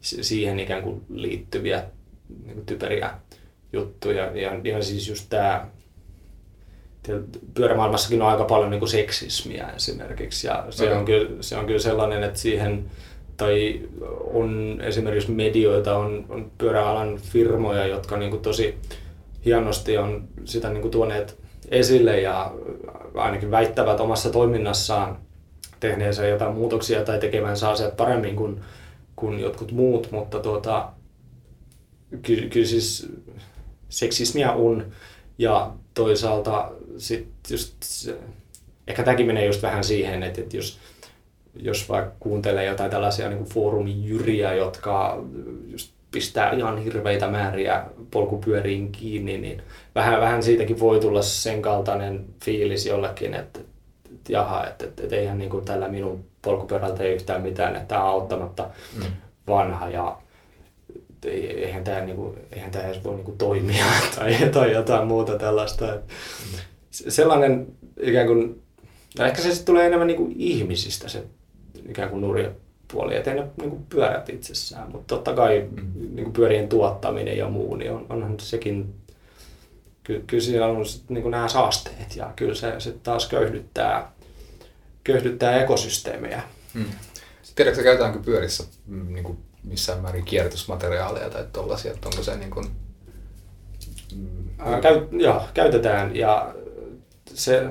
B: siihen ikään kuin liittyviä niin kuin typeriä juttuja. Ja, ja siis just tämä pyörämaailmassakin on aika paljon niin kuin seksismiä esimerkiksi ja se, okay. on kyllä, se on kyllä sellainen, että siihen tai on esimerkiksi medioita, on, on pyöräalan firmoja, jotka niin kuin tosi hienosti on sitä niin kuin tuoneet esille ja ainakin väittävät omassa toiminnassaan tehneensä jotain muutoksia tai tekevänsä asiat paremmin kuin, kuin jotkut muut, mutta tuota, kyllä, kyllä siis seksismiä on ja toisaalta sit just ehkä tämäkin menee just vähän siihen, että, että jos, jos vaikka kuuntelee jotain tällaisia niin foorumijyriä, jotka just pistää ihan hirveitä määriä polkupyöriin kiinni, niin vähän, vähän siitäkin voi tulla sen kaltainen fiilis jollekin, että, että jaha, että, että, että eihän niin kuin tällä minun polkupyörältä ei yhtään mitään, että tämä on auttamatta mm. vanha ja eihän tämä, niinku, eihän tämä edes voi niinku toimia <laughs> tai, tai jotain muuta tällaista. Mm. Sellainen ikään kuin, no ehkä se sitten tulee enemmän niinku ihmisistä se ikään kuin nurja puoli, ettei ne niinku pyörät itsessään, mutta totta kai mm. niinku pyörien tuottaminen ja muu, niin on, onhan sekin, ky, kyllä siellä on sit niinku nämä saasteet ja kyllä se sitten taas köyhdyttää, köyhdyttää ekosysteemejä.
A: Mm. Tiedätkö, käytetäänkö pyörissä mm, niin kuin missään määrin kierrätysmateriaaleja tai tuollaisia, että onko se niin kuin...
B: Mm, Käy, joo, käytetään ja se,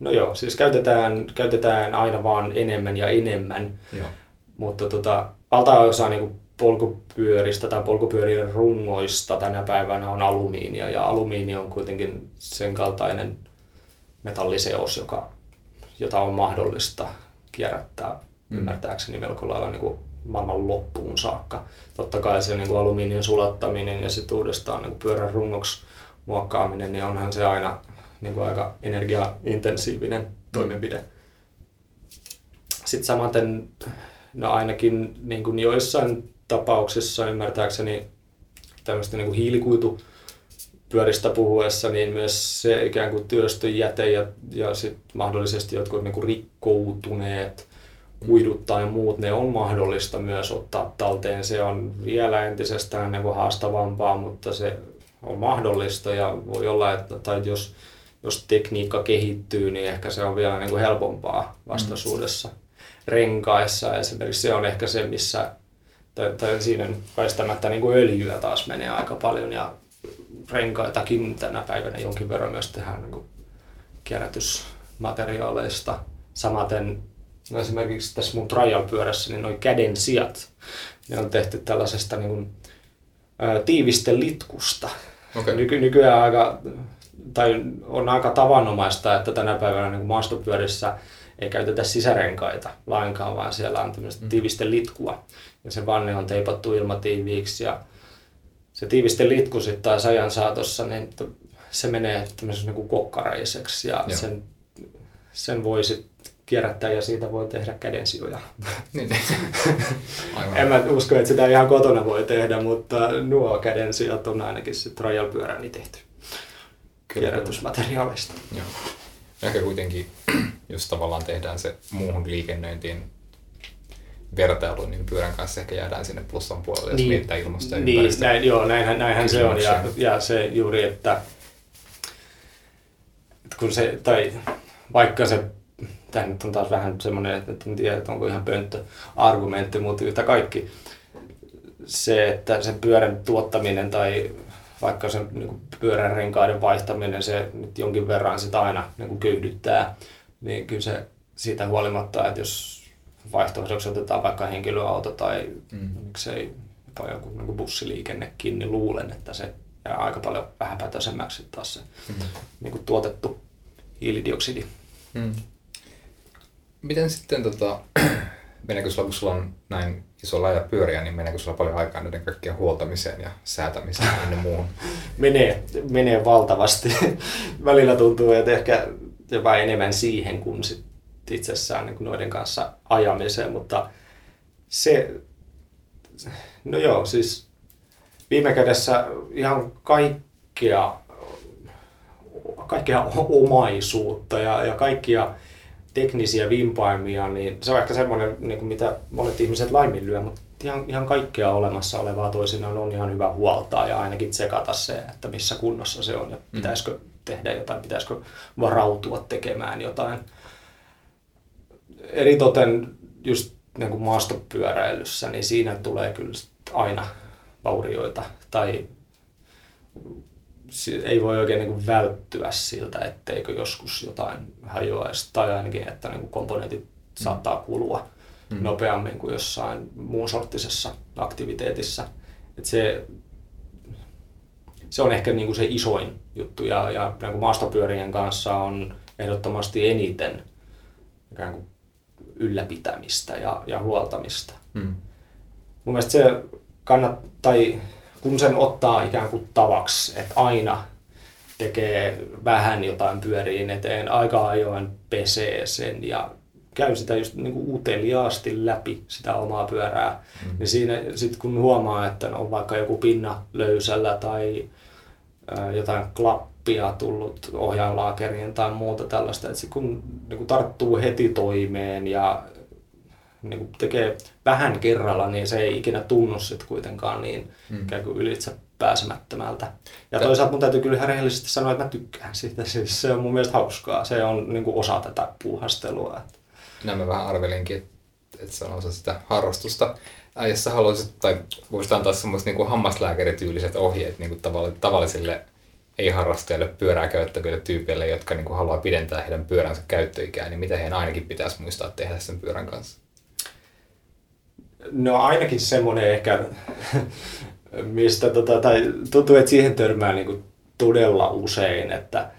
B: no joo, siis käytetään, käytetään aina vaan enemmän ja enemmän, joo. mutta tota, valtaosa niin polkupyöristä tai polkupyörien rungoista tänä päivänä on alumiinia ja alumiini on kuitenkin sen kaltainen metalliseos, joka, jota on mahdollista kierrättää mm. ymmärtääkseni melko lailla niin kuin maailman loppuun saakka. Totta kai se niin kuin alumiinion sulattaminen ja sitten uudestaan niin kuin pyörän rungoksi muokkaaminen, niin onhan se aina niin kuin aika energiaintensiivinen toimenpide. Sitten samaten, no ainakin niin kuin joissain tapauksissa ymmärtääkseni tämmöistä niin kuin hiilikuitu pyöristä puhuessa, niin myös se ikään kuin työstöjäte ja, ja sit mahdollisesti jotkut niin kuin rikkoutuneet kuidut tai muut, ne on mahdollista myös ottaa talteen. Se on vielä entisestään niin kuin haastavampaa, mutta se on mahdollista ja voi olla, että tai jos, jos tekniikka kehittyy, niin ehkä se on vielä niin kuin helpompaa vastaisuudessa. Mm. Renkaissa esimerkiksi se on ehkä se, missä tai, tai siinä väistämättä niin kuin öljyä taas menee aika paljon ja renkaitakin tänä päivänä jonkin verran myös tehdään niin kuin kierrätysmateriaaleista. Samaten no esimerkiksi tässä mun trial-pyörässä, niin noin käden sijat, ne on tehty tällaisesta niin kuin, ää, tiivistelitkusta. Okay. Nyky, nykyään aika, tai on aika tavanomaista, että tänä päivänä niin maastopyörissä ei käytetä sisärenkaita lainkaan, vaan siellä on tämmöistä mm. tiivistelitkua. Ja se vanne on teipattu ilmatiiviiksi ja se tiivistelitku sitten taas ajan saatossa, niin se menee tämmöiseksi niin kokkareiseksi ja sen, sen voi sitten kierrättää ja siitä voi tehdä kädensijoja. <laughs> niin, <laughs> en mä usko, että sitä ihan kotona voi tehdä, mutta nuo kädensijat on ainakin se trial-pyöräni tehty Kyllä. kierrätysmateriaalista.
A: Joo. Ehkä kuitenkin, jos tavallaan tehdään se muuhun liikennöintiin vertailu, niin pyörän kanssa ehkä jäädään sinne plussan puolelle, niin, jos mietitään ilmastoa ja
B: niin, näin, joo, näinhän, näinhän se on. Ja, ja se juuri, että kun se, tai vaikka se, tämä nyt on taas vähän semmoinen, että en tiedä, että onko ihan pönttö argumentti, mutta yhtä kaikki se, että se pyörän tuottaminen tai vaikka se niin pyörän renkaiden vaihtaminen, se nyt jonkin verran sitä aina niin kuin köyhdyttää, niin kyllä se siitä huolimatta, että jos vaihtoehdoksi otetaan vaikka henkilöauto tai mm. miksei jopa joku niin bussiliikennekin, niin luulen, että se jää aika paljon vähäpätöisemmäksi taas se mm. niin kuin tuotettu hiilidioksidi. Mm.
A: Miten sitten, tota, <clears throat> sulla, kun sulla on näin iso laaja pyöriä, niin meneekö sulla paljon aikaa näiden kaikkien huoltamiseen ja säätämiseen ja muuhun?
B: menee, menee valtavasti. <laughs> Välillä tuntuu, että ehkä jopa enemmän siihen kuin sit itsessään niin kuin noiden kanssa ajamiseen, mutta se, no joo, siis viime kädessä ihan kaikkea, kaikkea omaisuutta ja, ja kaikkia teknisiä vimpaimia, niin se on ehkä semmoinen, niin kuin mitä monet ihmiset laiminlyö, mutta ihan, ihan kaikkea olemassa olevaa toisinaan on ihan hyvä huoltaa ja ainakin tsekata se, että missä kunnossa se on ja mm. pitäisikö tehdä jotain, pitäisikö varautua tekemään jotain. Eritoten just niin kuin maastopyöräilyssä, niin siinä tulee kyllä aina vaurioita tai ei voi oikein niin kuin välttyä siltä, etteikö joskus jotain hajoaisi tai ainakin, että niin kuin komponentit mm. saattaa kulua mm. nopeammin kuin jossain muun sorttisessa aktiviteetissa. Et se, se on ehkä niin kuin se isoin juttu ja, ja niin kuin maastopyörien kanssa on ehdottomasti eniten ikään kuin ylläpitämistä ja, ja huoltamista. Mm. Mun mielestä se kannattaa, tai kun sen ottaa ikään kuin tavaksi, että aina tekee vähän jotain pyöriin eteen, aika ajoin pesee sen ja käy sitä just niin kuin uteliaasti läpi sitä omaa pyörää, mm. niin siinä sitten kun huomaa, että on vaikka joku pinna löysällä tai jotain klappia tullut ohjainlaakeriin tai muuta tällaista, että kun niin kuin tarttuu heti toimeen ja niin kuin tekee vähän kerralla, niin se ei ikinä tunnu sitten kuitenkaan niin mm. ikään kuin ylitse pääsemättömältä. Ja toisaalta mun täytyy kyllä ihan rehellisesti sanoa, että mä tykkään siitä. <laughs> Siis se on mun mielestä hauskaa. Se on niin kuin osa tätä puuhastelua.
A: Näin mä vähän arvelinkin, että se on osa sitä harrastusta. Ja jos sä haluaisit, tai voisit antaa semmoiset niin hammaslääkärityyliset ohjeet niin kuin tavallisille ei-harrastajille pyörää käyttäville tyypeille, jotka niin kuin haluaa pidentää heidän pyöränsä käyttöikää, niin mitä heidän ainakin pitäisi muistaa tehdä sen pyörän kanssa?
B: No ainakin semmoinen ehkä, mistä tota, tai tuntuu, että siihen törmää niin kuin todella usein, että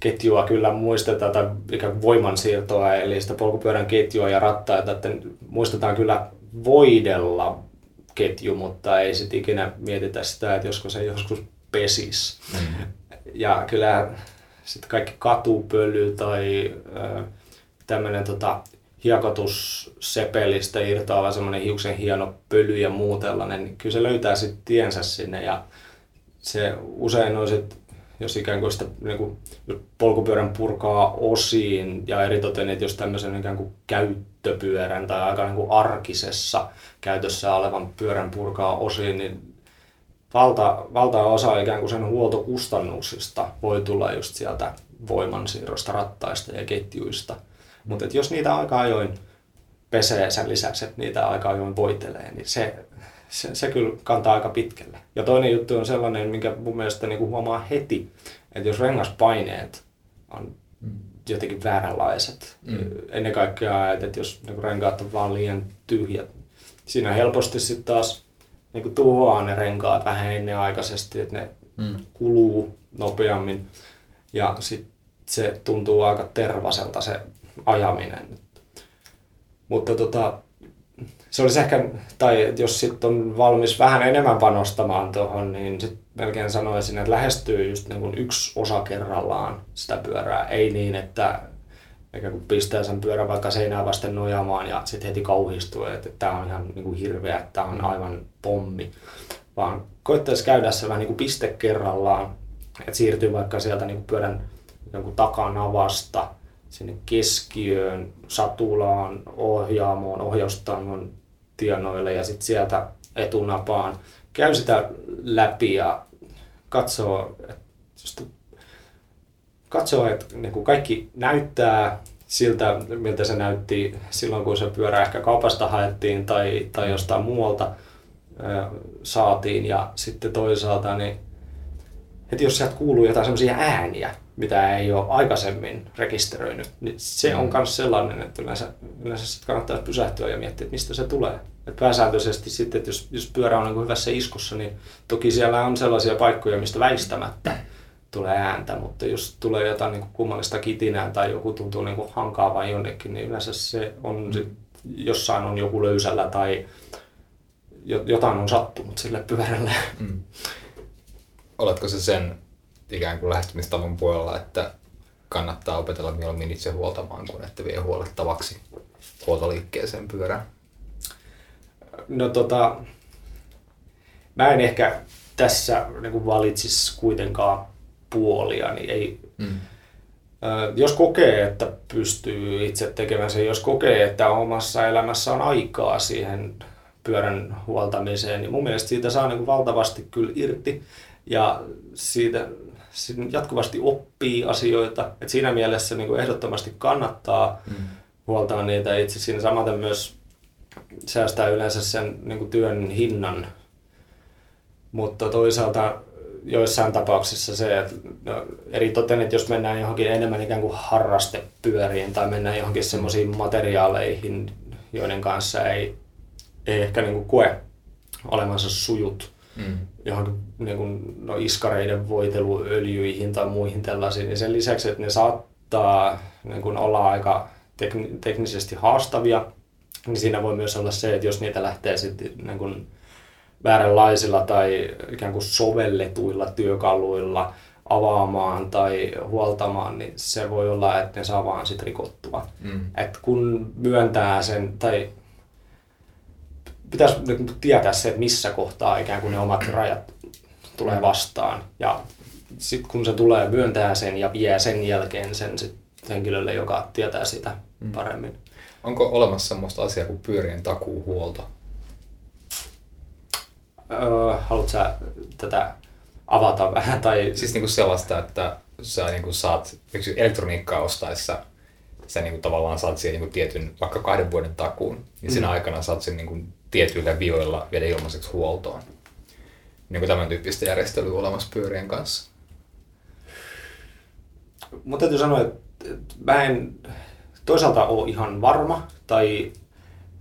B: ketjua kyllä muistetaan, tai ikään voimansiirtoa, eli sitä polkupyörän ketjua ja rattaita, että muistetaan kyllä voidella ketju, mutta ei sitten ikinä mietitä sitä, että josko se joskus pesis. Mm-hmm. Ja kyllä sitten kaikki katupöly tai äh, tämmöinen tota, hiekotussepelistä irtoava semmoinen hiuksen hieno pöly ja muu tällainen, niin kyllä se löytää sitten tiensä sinne ja se usein on sit, jos ikään kuin sitä niin kuin, polkupyörän purkaa osiin ja eritoten, että jos tämmöisen ikään kuin käyttöpyörän tai aika niin kuin arkisessa käytössä olevan pyörän purkaa osiin, niin valta, valtaosa ikään kuin sen huoltokustannuksista voi tulla just sieltä voimansiirrosta, rattaista ja ketjuista. Mutta jos niitä aika ajoin pesee sen lisäksi, että niitä aika ajoin voitelee, niin se, se, se kyllä kantaa aika pitkälle. Ja toinen juttu on sellainen, minkä mun mielestä niin kuin huomaa heti, että jos rengaspaineet on jotenkin vääränlaiset, mm. ennen kaikkea, että jos niin renkaat on vaan liian tyhjät, siinä helposti sitten taas niin kuin tuhoaa ne renkaat vähän ennenaikaisesti, että ne mm. kuluu nopeammin ja sitten se tuntuu aika tervaselta se ajaminen. Mutta tota, se olisi ehkä, tai jos sitten on valmis vähän enemmän panostamaan tuohon, niin sitten melkein sanoisin, että lähestyy just niin kuin yksi osa kerrallaan sitä pyörää. Ei niin, että eikä kun pistää sen pyörän vaikka seinää vasten nojaamaan ja sitten heti kauhistuu, että tämä on ihan niin kuin hirveä, että tämä on aivan pommi. Vaan koittaisi käydä se vähän niin kuin piste kerrallaan, että siirtyy vaikka sieltä niin kuin pyörän jonkun takanavasta sinne keskiöön, satulaan, ohjaamoon, ohjaustangon tienoille ja sitten sieltä etunapaan. Käy sitä läpi ja katsoo, että katsoa, että niin kaikki näyttää siltä, miltä se näytti silloin, kun se pyörä ehkä kaupasta haettiin tai, tai jostain muualta saatiin. Ja sitten toisaalta, niin heti jos sieltä kuuluu jotain sellaisia ääniä, mitä ei ole aikaisemmin rekisteröinyt, niin se on myös sellainen, että yleensä, yleensä sit kannattaa pysähtyä ja miettiä, että mistä se tulee. Et pääsääntöisesti sitten, että jos, jos pyörä on niin hyvässä iskussa, niin toki siellä on sellaisia paikkoja, mistä väistämättä tulee ääntä, mutta jos tulee jotain niin kuin kummallista kitinää tai joku tuntuu niin kuin hankaavan jonnekin, niin yleensä se on sit, jossain on joku löysällä tai jo- jotain on sattunut sille pyörälle.
A: Mm. Oletko se sen ikään kuin lähestymistavan puolella, että kannattaa opetella mieluummin itse huoltamaan, kun että vie huolettavaksi huoltoliikkeeseen pyörän?
B: No tota, mä en ehkä tässä niin valitsisi kuitenkaan puolia, niin ei,
A: Mm.
B: Ö, jos kokee, että pystyy itse tekemään sen, jos kokee, että omassa elämässä on aikaa siihen pyörän huoltamiseen, niin mun mielestä siitä saa niin kuin valtavasti kyllä irti ja siitä jatkuvasti oppii asioita. Et siinä mielessä niin kuin ehdottomasti kannattaa
A: Mm.
B: huoltaa niitä itse. Siinä samaten myös säästää yleensä sen niin kuin työn hinnan, mutta toisaalta joissain tapauksissa se, että no, eri toten, että jos mennään johonkin enemmän ikään kuin harrastepyöriin tai mennään johonkin semmoisiin materiaaleihin, joiden kanssa ei, ei ehkä niin kuin koe olevansa sujut
A: Mm.
B: johonkin niin kuin, no, iskareiden voiteluöljyihin tai muihin tällaisiin, niin sen lisäksi, että ne saattaa niin kuin, olla aika tekni- teknisesti haastavia, niin siinä voi myös olla se, että jos niitä lähtee sitten niin kuin, vääränlaisilla tai ikään kuin sovelletuilla työkaluilla avaamaan tai huoltamaan, niin se voi olla, että ne saa vaan sit rikottua.
A: Mm.
B: Et kun myöntää sen, tai pitäisi niin kuin tietää se, että missä kohtaa ikään kuin ne omat rajat tulee vastaan. Ja sitten kun se tulee, myöntää sen ja vie sen jälkeen sen sit henkilölle, joka tietää sitä paremmin.
A: Onko olemassa sellaista asiaa kuin pyörien takuuhuolto?
B: Öö, haluatko sä tätä avata vähän? Tai...
A: Siis niinku sellaista, että sä niinku saat elektroniikkaa ostaessa, sä niinku tavallaan saat siihen niinku tietyn vaikka kahden vuoden takuun, niin siinä
B: Mm.
A: aikana saat sen niinku tietyillä vioilla viedä ilmaiseksi huoltoon. Niinku tämän tyyppistä järjestelyä olemassa pyörien kanssa.
B: Mutta täytyy sanoa, että mä en toisaalta ole ihan varma, tai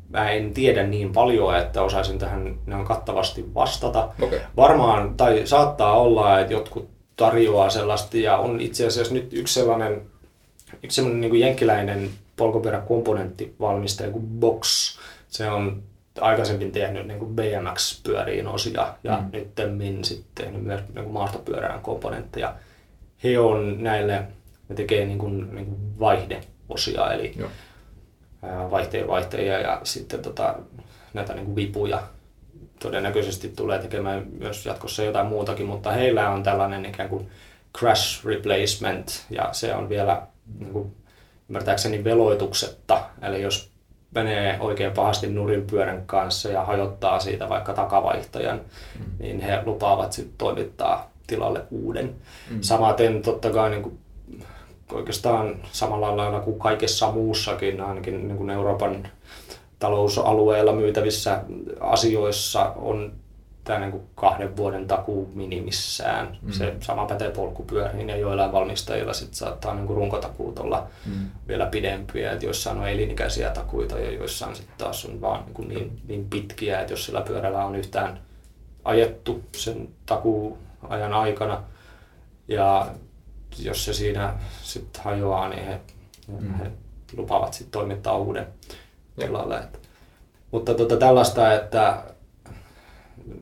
B: mä en tiedä niin paljon, että osaisin tähän näin kattavasti vastata.
A: Okei.
B: Varmaan, tai saattaa olla, että jotkut tarjoaa sellaista, ja on itse asiassa nyt yksi sellainen, yksi sellainen niin kuin jenkkiläinen polkupyöräkomponenttivalmistaja kuin Box. Se on aikaisemmin tehnyt niin kuin BMX-pyöriin osia ja
A: Mm.
B: mm. nyt sitten tehnyt myös niin kuin maastopyörään komponentteja. He on näille, ne tekee niin kuin, niin kuin vaihdeosia, eli
A: Joo.
B: vaihteen vaihtajia ja sitten tota, näitä niin kuin vipuja. Todennäköisesti tulee tekemään myös jatkossa jotain muutakin, mutta heillä on tällainen ikään kuin crash replacement ja se on vielä niin kuin, ymmärtääkseni veloituksetta. Eli jos menee oikein pahasti nurin pyörän kanssa ja hajottaa siitä vaikka takavaihtajan, mm. niin he lupaavat sitten toimittaa tilalle uuden. Mm. Samaten totta kai niin kuin, oikeastaan samalla lailla kuin kaikessa muussakin, ainakin niin kuin Euroopan talousalueella myytävissä asioissa on tämä niin kuin kahden vuoden takuu minimissään. Mm. Se sama pätee polkupyöriin ja joillain valmistajilla sit saattaa niin kuin runkotakuut olla mm. vielä pidempiä, että joissain on elinikäisiä takuita ja joissain sitten taas on vaan niin, kuin niin, niin pitkiä, että jos sillä pyörällä on yhtään ajettu sen takuajan aikana ja jos se siinä sitten hajoaa, niin he, mm. he lupaavat sitten toimittaa uuden tilalle. Mutta tota, tällaista, että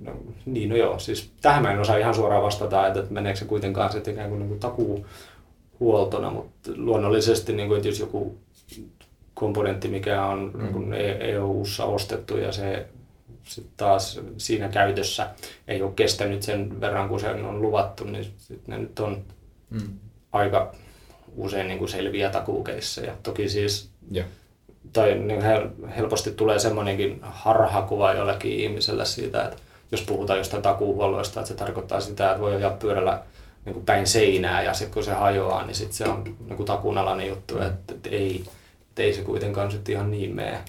B: no, niin no joo, siis tähän mä en osaa ihan suoraan vastata, että, että meneekö se kuitenkaan sitten ikään kuin, niin kuin takuuhuoltona, mutta luonnollisesti, niin kuin, että jos joku komponentti, mikä on mm. niin kuin EU-ssa ostettu ja se sitten taas siinä käytössä ei ole kestänyt sen verran, kun se on luvattu, niin sit ne nyt on mm. aika usein niin kuin selviä takuukeisseja. Toki siis,
A: Joo.
B: tai niin hel- helposti tulee semmoinenkin harhakuva jollekin ihmiselle siitä, että jos puhutaan jostain takuuhuolloista, että se tarkoittaa sitä, että voi ajaa pyörällä niin kuin päin seinää ja sitten kun se hajoaa, niin sitten se on niin kuin takunalainen juttu, että, että ei, että ei se kuitenkaan sitten ihan niin mene.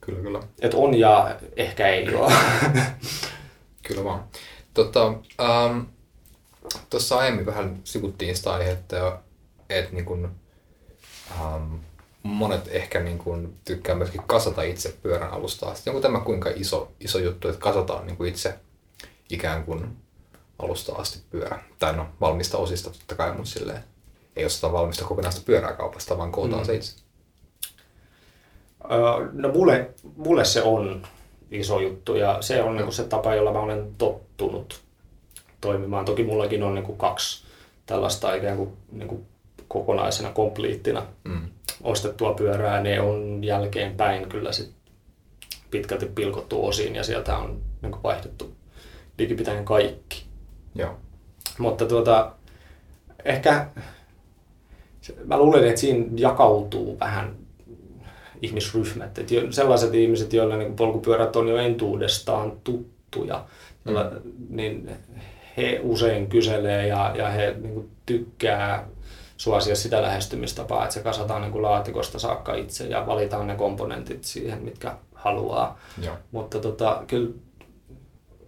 A: Kyllä, kyllä.
B: Että on ja ehkä ei ole. <laughs>
A: Kyllä vaan. Tota, ähm, tuossa aiemmin vähän sivuttiin sitä aihetta, että niin kun, ähm, monet ehkä niin kun, tykkää myöskin kasata itse pyörän alusta asti. Onko tämä kuinka iso, iso juttu, että kasataan niin kuin itse ikään kuin alusta asti pyörä? Tai no valmista osista totta kai, mutta silleen ei osteta valmista kokonaista pyörää kaupasta, vaan kootaan mm. se itse.
B: Öö, no mulle, mulle se on iso juttu ja se on niin se tapa, jolla mä olen tottunut toimimaan. Toki mullakin on niin kuin kaksi tällaista ikään kuin, niin kuin kokonaisena, kompliittina mm. Ostettua pyörää. Ne on jälkeenpäin kyllä sit pitkälti pilkottu osiin ja sieltä on niin vaihdettu likipitäen kaikki.
A: Joo.
B: Mutta tuota, ehkä mä luulen, että siinä jakautuu vähän ihmisryhmät. Että sellaiset ihmiset, joille niin polkupyörät on jo entuudestaan tuttuja, mm. niin he usein kyselee ja, ja he niin kuin tykkää suosia sitä lähestymistapaa, että se kasataan niin kuin laatikosta saakka itse ja valitaan ne komponentit siihen, mitkä haluaa.
A: Joo.
B: Mutta tota, kyllä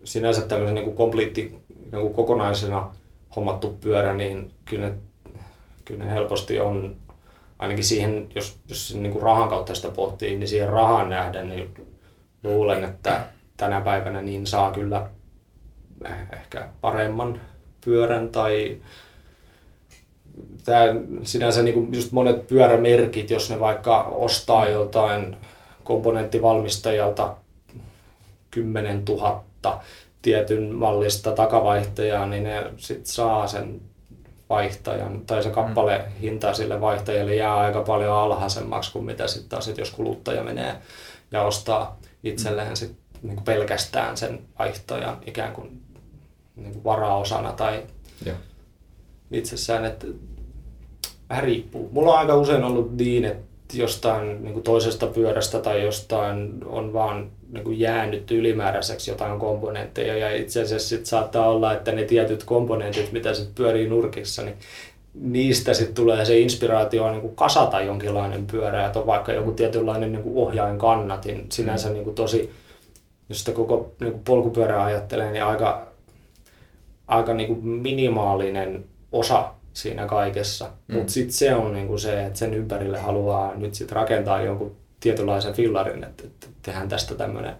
B: sinänsä tämmöisen niin kuin kompliitti niin kuin kokonaisena hommattu pyörä, niin kyllä ne, kyllä ne helposti on ainakin siihen, jos, jos niin kuin rahan kautta sitä pohtii, niin siihen rahan nähden, niin luulen, että tänä päivänä niin saa kyllä ehkä paremman pyörän tai tämä sinänsä niin kuin just monet pyörämerkit, jos ne vaikka ostaa joltain komponenttivalmistajalta 10 000 tietyn mallista takavaihtajaa, niin ne sit saa sen vaihtajan, tai se kappale mm. hinta sille vaihtajalle jää aika paljon alhaisemmaksi kuin mitä sitten taas, jos kuluttaja menee ja ostaa itselleen mm. sit niin pelkästään sen vaihtajan ikään kuin, niin kuin varaosana tai
A: Joo.
B: Itsessään, että vähän riippuu. Mulla on aika usein ollut niin, että jostain niin kuin toisesta pyörästä tai jostain on vaan niin kuin jäänyt ylimääräiseksi jotain komponentteja ja itse asiassa sit saattaa olla, että ne tietyt komponentit, mitä sit pyörii nurkissa, niin niistä sitten tulee se inspiraatio niin kuin kasata jonkinlainen pyörä, että on vaikka joku tietynlainen niin kuin ohjainkannatin, sinänsä niin kuin tosi, jos sitä koko niin kuin polkupyörää ajattelee, niin aika, aika niin kuin minimaalinen osa siinä kaikessa. Mm. Mutta sitten se on niinku se, että sen ympärille haluaa nyt sit rakentaa jonkun tietynlaisen fillarin, että, että tehdään tästä tämmöinen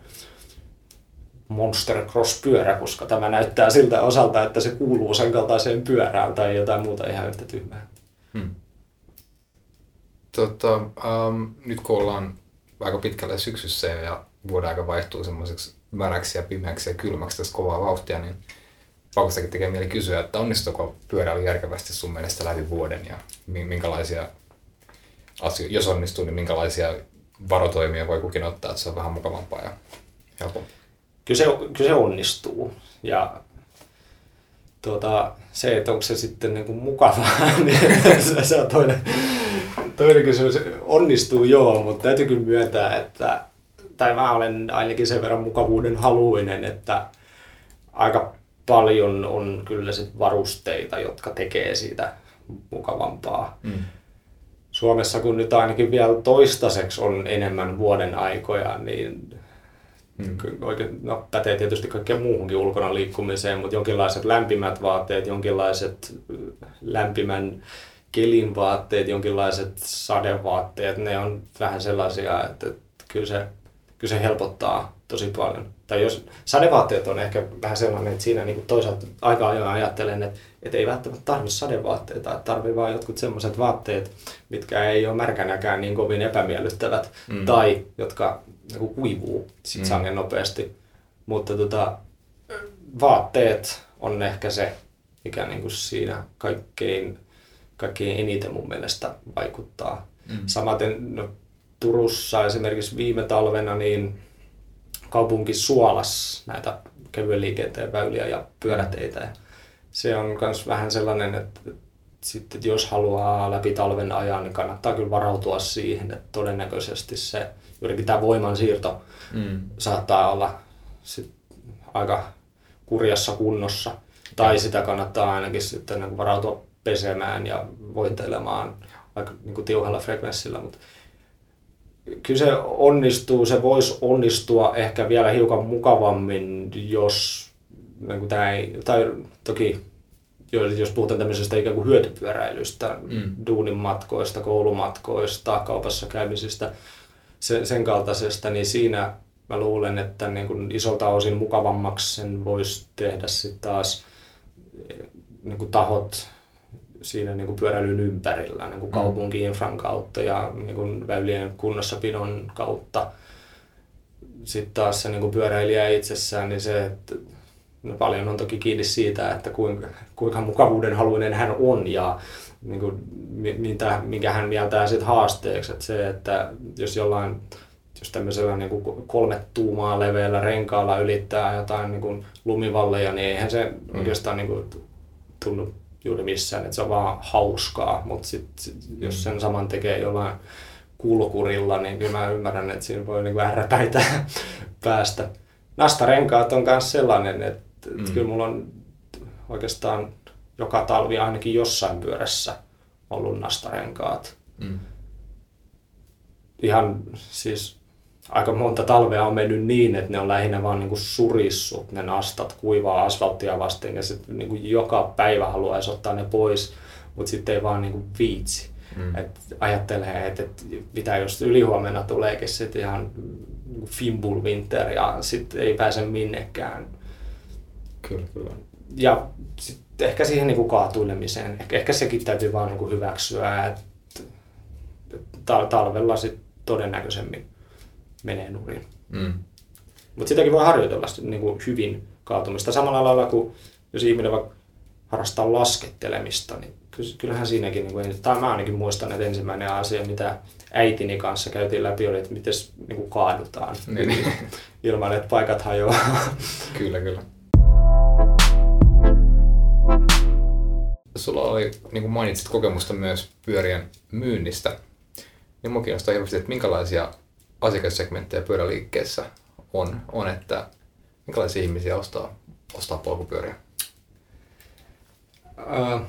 B: Monster Cross-pyörä, koska tämä näyttää siltä osalta, että se kuuluu sen kaltaiseen pyörään tai jotain muuta ihan yhtä tyhmää. Hmm.
A: Tota, um, nyt kun ollaan aika pitkälle syksyssä ja vuoden aika vaihtuu semmoiseksi märäksi ja pimeäksi ja kylmäksi tässä kovaa vauhtia, niin Paukustakin tekee mieli kysyä, että onnistuuko pyöräily järkevästi sun mielestä läpi vuoden ja minkälaisia asioita, jos onnistuu, niin minkälaisia varotoimia voi kukin ottaa, että se on vähän mukavampaa ja helpompaa?
B: Kyllä se, kyllä se onnistuu ja tuota, se, että onko se sitten niin kuin mukavaa, <laughs> niin se, se on toinen, toinen kysymys. Onnistuu joo, mutta täytyy kyllä myöntää, että tai mä olen ainakin sen verran mukavuuden haluinen, että aika paljon on kyllä sit varusteita, jotka tekee siitä mukavampaa. Mm. Suomessa kun nyt ainakin vielä toistaiseksi on enemmän vuoden aikoja, niin mm. oikein, no, pätee tietysti kaikkeen muuhunkin ulkona liikkumiseen, mutta jonkinlaiset lämpimät vaatteet, jonkinlaiset lämpimän kelin vaatteet, jonkinlaiset sadevaatteet, ne on vähän sellaisia, että, että kyllä, se, kyllä se helpottaa tosi paljon tai jos sadevaatteet on ehkä vähän sellainen, että siinä niin toisaalta aika ajoin ajattelen, että, että ei välttämättä tarvitse sadevaatteita, että tarvii vain jotkut sellaiset vaatteet, mitkä ei ole märkänäkään niin kovin epämiellyttävät mm. tai jotka niin kuivuu sit mm. sangen nopeasti. Mutta tota, vaatteet on ehkä se, mikä niin kuin siinä kaikkein, kaikkein eniten mun mielestä vaikuttaa. Mm. Samaten no, Turussa esimerkiksi viime talvena niin kaupunki suolas näitä kevyen liikenteen väyliä ja pyöräteitä. Ja se on myös vähän sellainen, että, sitten jos haluaa läpi talven ajaa, niin kannattaa kyllä varautua siihen, että todennäköisesti se juurikin tämä voimansiirto mm. saattaa olla sit aika kurjassa kunnossa. Tai sitä kannattaa ainakin sitten varautua pesemään ja voitelemaan vaikka niin kuin tiuhalla frekvenssillä. Mutta kyllä se onnistuu, se voisi onnistua ehkä vielä hiukan mukavammin, jos niin kuin tämä ei, tai toki jos puhutaan tämmöisestä ikään kuin hyötypyöräilystä, mm. duunin matkoista, koulumatkoista, kaupassa käymisistä, sen, sen kaltaisesta, niin siinä mä luulen, että niin kuin isolta osin mukavammaksi sen voisi tehdä sitten taas niin kuin tahot siinä niin kuin pyöräilyn ympärillä, niin kuin mm. kaupunki-infran kautta ja niin kuin väylien kunnossapidon kautta. Sitten taas se niin kuin pyöräilijä itsessään, niin se, että no paljon on toki kiinni siitä, että kuinka, kuinka mukavuuden haluinen hän on ja niin kuin, mitä, minkä hän mieltää sit haasteeksi. Että se, että jos jollain jos tämmöisellä niin kuin kolme tuumaa leveällä renkaalla ylittää jotain niin kuin lumivalleja, niin eihän se mm. oikeastaan niin kuin, tunnu juuri missään, että se on vaan hauskaa, mutta sit, sit, jos sen saman tekee jollain kulkurilla, niin kyllä mä ymmärrän, että siinä voi niin ärräpäitä <laughs> päästä. Nastarenkaat on myös sellainen, että, että mm. kyllä mulla on oikeastaan joka talvi ainakin jossain pyörässä ollut nastarenkaat. Mm. Ihan siis aika monta talvea on mennyt niin, että ne on lähinnä vaan niin kuin surissut ne nastat kuivaa asfalttia vasten ja sitten niin kuin joka päivä haluaisi ottaa ne pois, mutta sitten ei vaan niin kuin viitsi. Mm. Et ajattelee, että, että mitä jos ylihuomenna tuleekin sitten ihan fimbul winter ja sitten ei pääse minnekään.
A: Kyllä, kyllä.
B: Ja sitten ehkä siihen niin kuin kaatuilemiseen, ehkä, ehkä sekin täytyy vaan niin kuin hyväksyä, että talvella sitten todennäköisemmin menee nurin. Mm. Mutta sitäkin voi harjoitella niin kuin hyvin kaatumista. Samalla lailla kuin jos ihminen vaikka harrastaa laskettelemista, niin kyllähän siinäkin, niin kuin, tai mä ainakin muistan, että ensimmäinen asia, mitä äitini kanssa käytiin läpi, oli, että miten niin kuin kaadutaan niin. niin. ilman, että paikat hajoaa.
A: Kyllä, kyllä. Sulla oli, niin kuin mainitsit, kokemusta myös pyörien myynnistä. Niin mua kiinnostaa hirveästi, että minkälaisia asiakassegmenttejä pyöräliikkeessä on, on että minkälaisia ihmisiä ostaa, ostaa polkupyöriä?
B: Äh,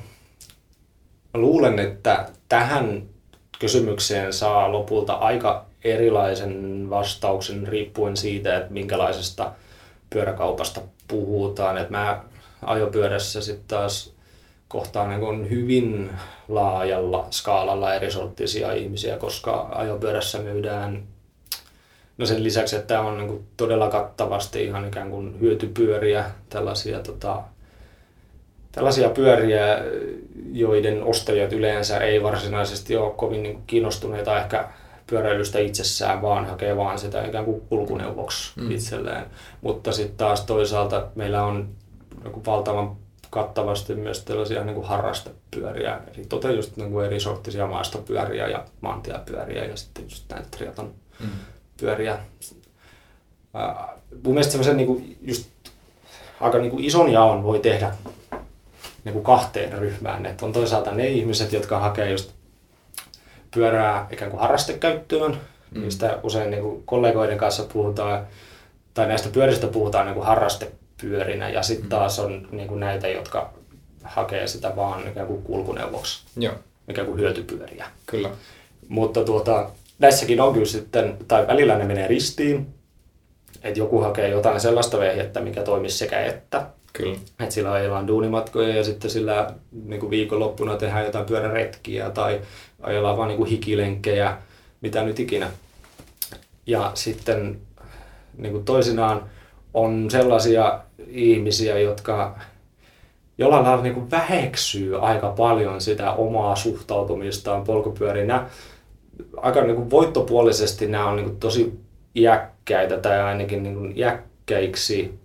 B: luulen, että tähän kysymykseen saa lopulta aika erilaisen vastauksen riippuen siitä, että minkälaisesta pyöräkaupasta puhutaan. Et mä ajopyörässä sitten taas kohtaan niin hyvin laajalla skaalalla eri sorttisia ihmisiä, koska ajopyörässä myydään No sen lisäksi, että tämä on niin kuin todella kattavasti ihan ikään kuin hyötypyöriä, tällaisia, tota, tällaisia pyöriä, joiden ostajat yleensä ei varsinaisesti ole kovin niin kuin kiinnostuneita ehkä pyöräilystä itsessään, vaan hakee vaan sitä ikään kuin kulkuneuvoksi mm. itselleen. Mutta sitten taas toisaalta meillä on niin valtavan kattavasti myös tällaisia niin kuin harrastepyöriä, eli tote just niin kuin eri sorttisia maastopyöriä ja maantiepyöriä ja sitten just näitä triaton mm pyöriä. mun mielestä semmoisen niin kuin just aika niin kuin ison jaon voi tehdä niin kuin kahteen ryhmään. Että on toisaalta ne ihmiset, jotka hakee just pyörää ikään kuin harrastekäyttöön, mm. mistä usein niin kuin kollegoiden kanssa puhutaan, tai näistä pyöristä puhutaan niin kuin harrastepyörinä, ja sitten mm. taas on niin kuin näitä, jotka hakee sitä vaan ikään kuin kulkuneuvoksi,
A: Joo.
B: ikään kuin hyötypyöriä.
A: Kyllä.
B: Mutta tuota, näissäkin on kyllä sitten, tai välillä ne menee ristiin, että joku hakee jotain sellaista vehjettä, mikä toimisi sekä että.
A: Kyllä.
B: Että sillä ajellaan duunimatkoja ja sitten sillä niin kuin viikonloppuna tehdään jotain pyöräretkiä tai ajellaan vaan niin kuin hikilenkkejä, mitä nyt ikinä. Ja sitten niin kuin toisinaan on sellaisia ihmisiä, jotka jollain lailla niin kuin väheksyy aika paljon sitä omaa suhtautumistaan polkupyöriin aika niin kuin voittopuolisesti nämä on niin kuin tosi iäkkäitä tai ainakin niin kuin iäkkäiksi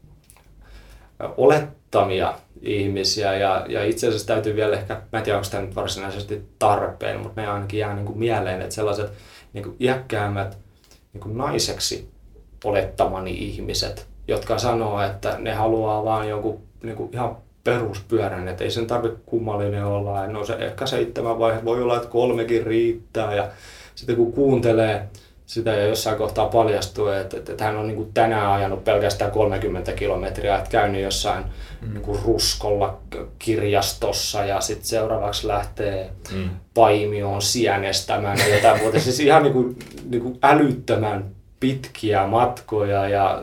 B: olettamia ihmisiä ja, ja itse asiassa täytyy vielä ehkä, mä en tiedä onko tämä nyt varsinaisesti tarpeen, mutta me ainakin jää niin kuin mieleen, että sellaiset niin kuin iäkkäämmät niin kuin naiseksi olettamani ihmiset, jotka sanoo, että ne haluaa vaan joku niin kuin ihan peruspyörän, että ei sen tarvitse kummallinen olla. No se ehkä seitsemän vaihe, voi olla, että kolmekin riittää ja sitten kun kuuntelee sitä ja jossain kohtaa paljastuu, että, että, että hän on niin kuin tänään ajanut pelkästään 30 kilometriä, että käynyt jossain mm. niin kuin ruskolla kirjastossa ja sitten seuraavaksi lähtee mm. Paimioon sienestämään ja jotain muuta. Siis ihan niin kuin, niin kuin älyttömän pitkiä matkoja ja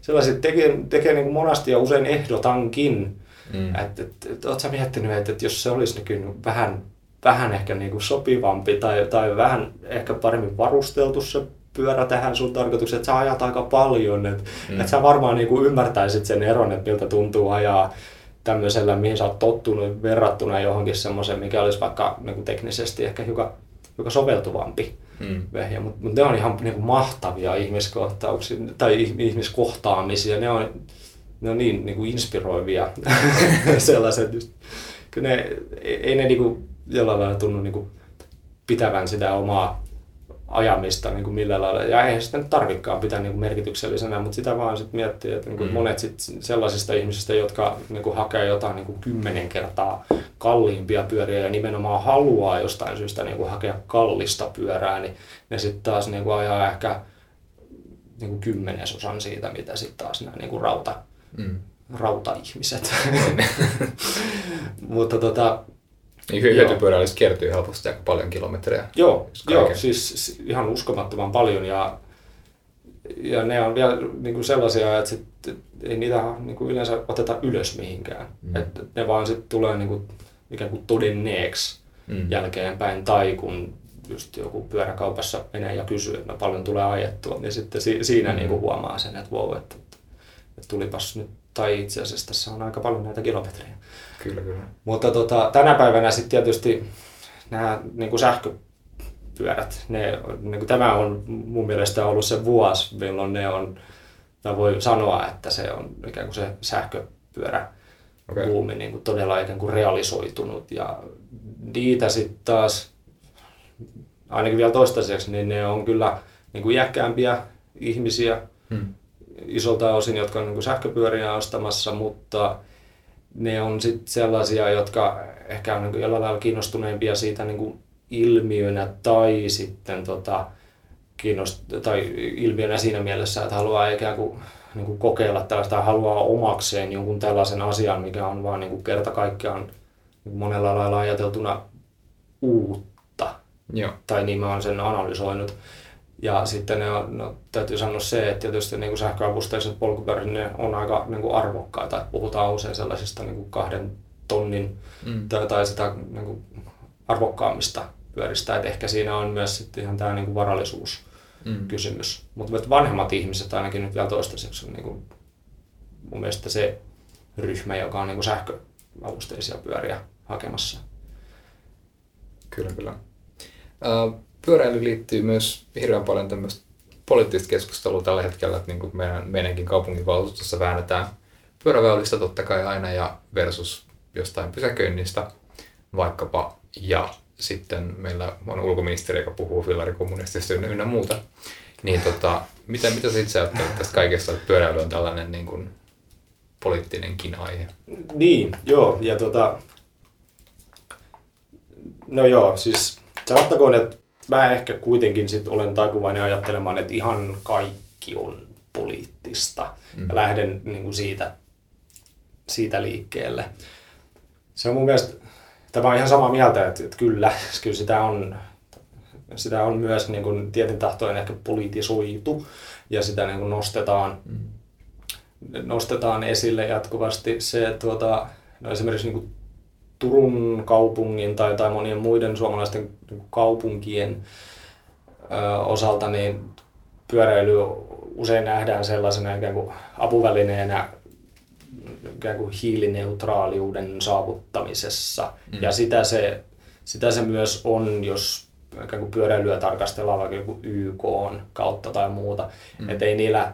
B: sellaiset tekee, tekee niin kuin monasti ja usein ehdotankin, mm. että et, et, ootko miettinyt, että, että jos se olisi niin vähän vähän ehkä niin kuin sopivampi tai, tai vähän ehkä paremmin varusteltu se pyörä tähän sun tarkoitukseen, että sä ajat aika paljon, että, mm. että sä varmaan niin kuin ymmärtäisit sen eron, että miltä tuntuu ajaa tämmöisellä, mihin sä oot tottunut verrattuna johonkin semmoiseen, mikä olisi vaikka niin kuin teknisesti ehkä hiukan, hiukan soveltuvampi mm. vehje, mutta mut ne on ihan niin kuin mahtavia ihmiskohtauksia tai ihmiskohtaamisia, ne on, ne on niin, niin kuin inspiroivia <laughs> sellaiset, just, ne, ei ne niin kuin, jollain lailla tunnu niin kuin pitävän sitä omaa ajamista niin kuin millä lailla. Ja eihän sitä nyt tarvikaan pitää niin kuin merkityksellisenä, mutta sitä vaan sitten miettii, että niin kuin mm. monet sit sellaisista ihmisistä, jotka niin kuin hakee jotain niin kuin kymmenen kertaa kalliimpia pyöriä ja nimenomaan haluaa jostain syystä niin kuin hakea kallista pyörää, niin ne sitten taas niin kuin ajaa ehkä niin kuin kymmenesosan siitä, mitä sitten taas nämä niin kuin rauta, mm. rauta-ihmiset. <laughs> mutta tota,
A: niin hyötypyöräilys kertyy helposti aika paljon kilometrejä.
B: Joo, joo siis ihan uskomattoman paljon ja, ja ne on vielä niin kuin sellaisia, että sit, ei niitä niin kuin yleensä oteta ylös mihinkään. Mm. Et ne vaan sitten tulee niin kuin, ikään kuin todenneeksi mm. jälkeenpäin tai kun just joku pyöräkaupassa menee ja kysyy, että no paljon tulee ajettua, niin sitten si- siinä mm. niin kuin huomaa sen, että wow, että, että tulipas nyt, tai itse asiassa tässä on aika paljon näitä kilometrejä.
A: Kyllä, kyllä.
B: Mutta tota, tänä päivänä sitten tietysti nämä niin kuin sähköpyörät, ne, niin kuin tämä on mun mielestä ollut se vuosi, milloin ne on, tai voi sanoa, että se on ikään kuin se sähköpyörä okay. buumi niin kuin todella ikään kuin realisoitunut ja niitä sitten taas, ainakin vielä toistaiseksi, niin ne on kyllä niin kuin iäkkäämpiä ihmisiä hmm. isolta osin, jotka on niin kuin sähköpyöriä ostamassa, mutta ne on sitten sellaisia, jotka ehkä on niin jollain lailla kiinnostuneempia siitä niin kuin ilmiönä tai sitten tota, kiinnost- tai ilmiönä siinä mielessä, että haluaa ikään kuin, niin kuin kokeilla tällaista, haluaa omakseen jonkun tällaisen asian, mikä on vaan niin kuin kerta kaikkiaan niin kuin monella lailla ajateltuna uutta.
A: Joo.
B: Tai niin mä oon sen analysoinut. Ja sitten ne on, no, täytyy sanoa se, että tietysti niin kuin sähköavusteiset polkupyörät ne on aika niin kuin arvokkaita. Että puhutaan usein sellaisista niin kuin kahden tonnin mm. tai, tai sitä niin kuin arvokkaammista pyöristä. Että ehkä siinä on myös sitten ihan tämä niin kuin varallisuus mm. kysymys. Mutta vanhemmat ihmiset ainakin nyt vielä toistaiseksi on niin kuin, mun mielestä se ryhmä, joka on niin kuin sähköavusteisia pyöriä hakemassa.
A: Kyllä, kyllä. Uh, pyöräily liittyy myös hirveän paljon tämmöistä poliittista keskustelua tällä hetkellä, että niin kuin meidän, meidänkin kaupunginvaltuustossa väännetään pyöräväylistä totta kai aina ja versus jostain pysäköinnistä vaikkapa. Ja sitten meillä on ulkoministeri, joka puhuu fillarikommunistista ynnä, ynnä muuta. Niin tota, mitä, mitä sä itse ajattelet tästä kaikesta, että pyöräily on tällainen niin kuin poliittinenkin aihe?
B: Niin, joo. Ja tota, no joo, siis sanottakoon, että mä ehkä kuitenkin sit olen taipuvainen ajattelemaan, että ihan kaikki on poliittista. Mm. Ja lähden niin kuin siitä, siitä liikkeelle. Se on mun mielestä, tämä on ihan samaa mieltä, että, että kyllä, <laughs> kyllä sitä on, sitä on myös niin kuin tietyn tahtoinen ehkä politisoitu ja sitä niin kuin nostetaan, mm. nostetaan esille jatkuvasti. Se, tuota, no esimerkiksi niin kuin Turun kaupungin tai, tai monien muiden suomalaisten niin kaupunkien ö, osalta niin pyöräily usein nähdään sellaisena ikään kuin apuvälineenä ikään kuin hiilineutraaliuden saavuttamisessa. Mm. Ja sitä se, sitä se myös on, jos ikään kuin pyöräilyä tarkastellaan vaikka joku YK kautta tai muuta. Mm. Että ei niillä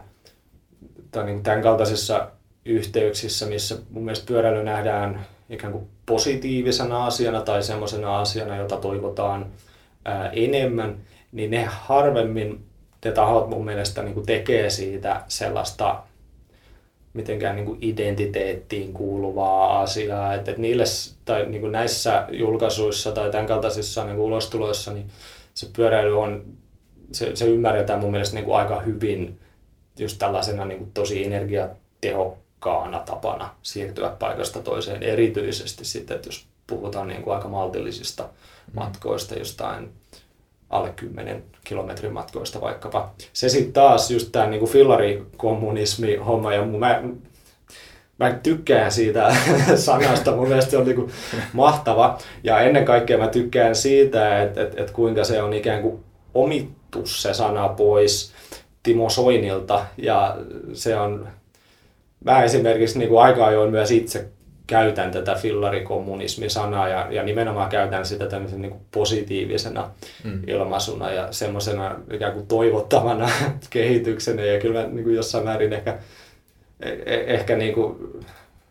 B: tai niin tämän kaltaisissa yhteyksissä, missä mun mielestä pyöräily nähdään ikään kuin positiivisena asiana tai semmoisena asiana, jota toivotaan ää, enemmän, niin ne harvemmin ne tahot mun mielestä niin tekee siitä sellaista mitenkään niin kuin identiteettiin kuuluvaa asiaa. Että, että niille, tai niin kuin näissä julkaisuissa tai tämän kaltaisissa niin kuin ulostuloissa, niin se pyöräily on se, se ymmärretään mun mielestä niin kuin aika hyvin just tällaisena niin kuin tosi energiatehokkaana tapana siirtyä paikasta toiseen, erityisesti sitten, että jos puhutaan niin kuin aika maltillisista mm. matkoista, jostain alle 10 kilometrin matkoista vaikkapa. Se sitten taas just tämä niinku fillarikommunismi homma ja mä, mä tykkään siitä <laughs> sanasta, mun mielestä se on niinku mahtava. Ja ennen kaikkea mä tykkään siitä, että et, et kuinka se on ikään kuin omittu se sana pois Timo Soinilta. Ja se on, mä esimerkiksi niinku aika ajoin myös itse käytän tätä fillarikommunismi-sanaa ja, ja nimenomaan käytän sitä tämmöisen niin positiivisena mm. ilmaisuna ja semmoisena ikään kuin toivottavana <laughs> kehityksenä ja kyllä mä niin kuin jossain määrin ehkä, eh, ehkä niin kuin,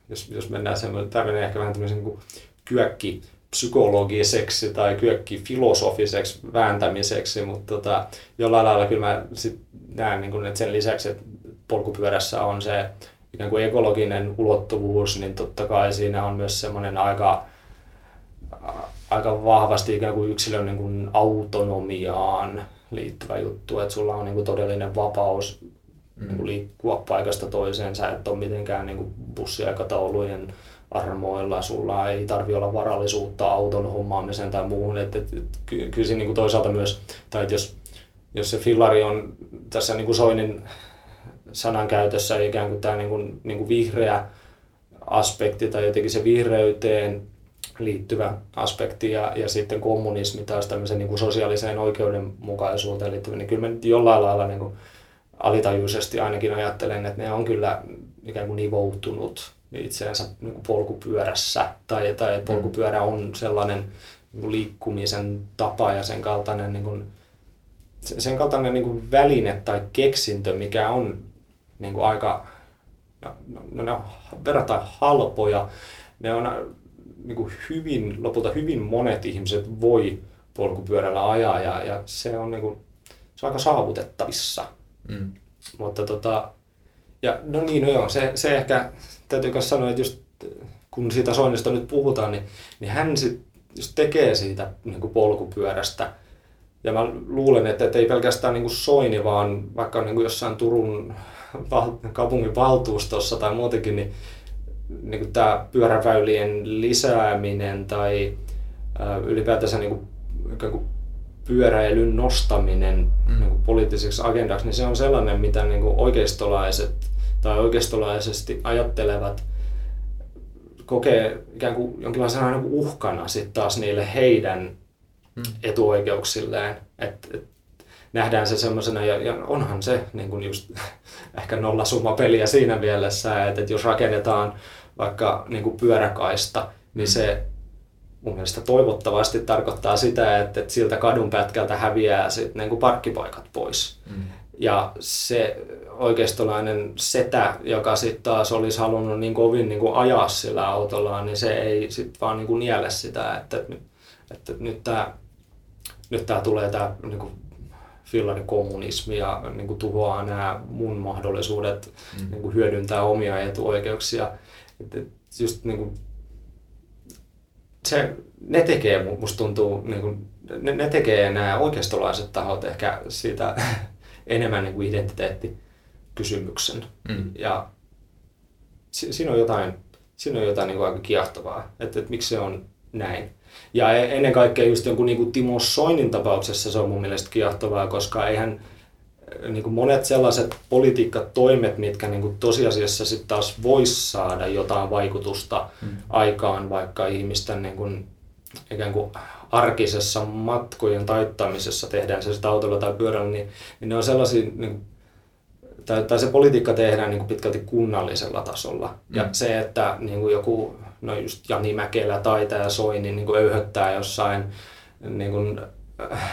B: jos, jos mennään semmoinen, tämä menee ehkä vähän tämmöisen niin kyökki psykologiseksi tai kyökki filosofiseksi vääntämiseksi, mutta tota, jollain lailla kyllä mä sit näen, niin kuin, että sen lisäksi, että polkupyörässä on se ikään kuin ekologinen ulottuvuus, niin totta kai siinä on myös semmoinen aika, aika vahvasti ikään kuin yksilön niin kuin autonomiaan liittyvä juttu, että sulla on niin kuin todellinen vapaus mm. niin kuin liikkua paikasta toiseen, sä et ole mitenkään niin kuin bussiaikataulujen armoilla, sulla ei tarvi olla varallisuutta auton hommaamiseen tai muuhun, että et, et, ky, kyllä niin kuin toisaalta myös, tai jos, jos se fillari on tässä niin kuin Soinin sanankäytössä ikään kuin tämä niin kuin, niin kuin vihreä aspekti tai jotenkin se vihreyteen liittyvä aspekti ja, ja sitten kommunismi taas tämmöisen niin kuin sosiaaliseen oikeudenmukaisuuteen liittyvä, niin kyllä mä nyt jollain lailla niin kuin alitajuisesti ainakin ajattelen, että ne on kyllä ikään kuin nivoutunut itseensä niin kuin polkupyörässä tai, tai että polkupyörä on sellainen niin kuin liikkumisen tapa ja sen kaltainen, niin kuin, sen kaltainen niin kuin väline tai keksintö, mikä on niin kuin aika, no, no ne on verrattain halpoja, ne on niin kuin hyvin, lopulta hyvin monet ihmiset voi polkupyörällä ajaa ja, ja se, on niin kuin, se on aika saavutettavissa. Mm. Mutta tota, ja no niin, no joo, se, se ehkä täytyy myös sanoa, että just kun siitä Soinnista nyt puhutaan, niin, niin hän sit just tekee siitä niin kuin polkupyörästä. Ja mä luulen, että, että ei pelkästään niin kuin Soini, vaan vaikka niin kuin jossain Turun kaupungin valtuustossa tai muutenkin, niin, niin kuin tämä pyöräväylien lisääminen tai ää, ylipäätänsä niin kuin, kuin pyöräilyn nostaminen mm. niin kuin poliittiseksi agendaksi, niin se on sellainen, mitä niin kuin oikeistolaiset tai oikeistolaisesti ajattelevat kokee ikään kuin jonkinlaisena niin uhkana sitten taas niille heidän mm. etuoikeuksilleen. Et, et nähdään se semmoisena, ja, ja onhan se niin kuin just <laughs> ehkä nollasummapeliä siinä mielessä, että, että jos rakennetaan vaikka niin kuin pyöräkaista, niin se mun mielestä toivottavasti tarkoittaa sitä, että, että siltä kadun pätkältä häviää sit niin kuin parkkipaikat pois. Mm. Ja se oikeistolainen setä, joka sitten taas olisi halunnut niin kovin niin kuin ajaa sillä autollaan, niin se ei sitten vaan niin kuin niele sitä, että, että, että nyt tämä nyt tää tulee tämä niin kuin fillarikommunismi ja niin kuin tuhoaa nämä mun mahdollisuudet mm. niin kuin hyödyntää omia etuoikeuksia. Et, et just niin kuin, se, ne tekee, musta tuntuu, niin kuin, ne, ne tekee nämä oikeistolaiset tahot ehkä siitä <laughs> enemmän niin kuin identiteettikysymyksen. Mm. Ja si, siinä on jotain, siinä on jotain niin kuin aika kiehtovaa, että, että miksi se on näin. Ja e- ennen kaikkea just jonkun niin kuin Timo Soinin tapauksessa se on mun mielestä kiehtovaa, koska eihän niin kuin monet sellaiset politiikkatoimet, mitkä niin kuin tosiasiassa sitten taas voisi saada jotain vaikutusta hmm. aikaan vaikka ihmisten niin kuin, ikään kuin arkisessa matkojen taittamisessa, tehdään se sitten autolla tai pyörällä, niin, niin ne on sellaisia, niin kuin, tai, tai se politiikka tehdään niin kuin pitkälti kunnallisella tasolla. Mm. Ja se, että niin kuin joku no just Jani Mäkelä tai tämä Soini niin kuin öyhöttää jossain niin kuin, äh,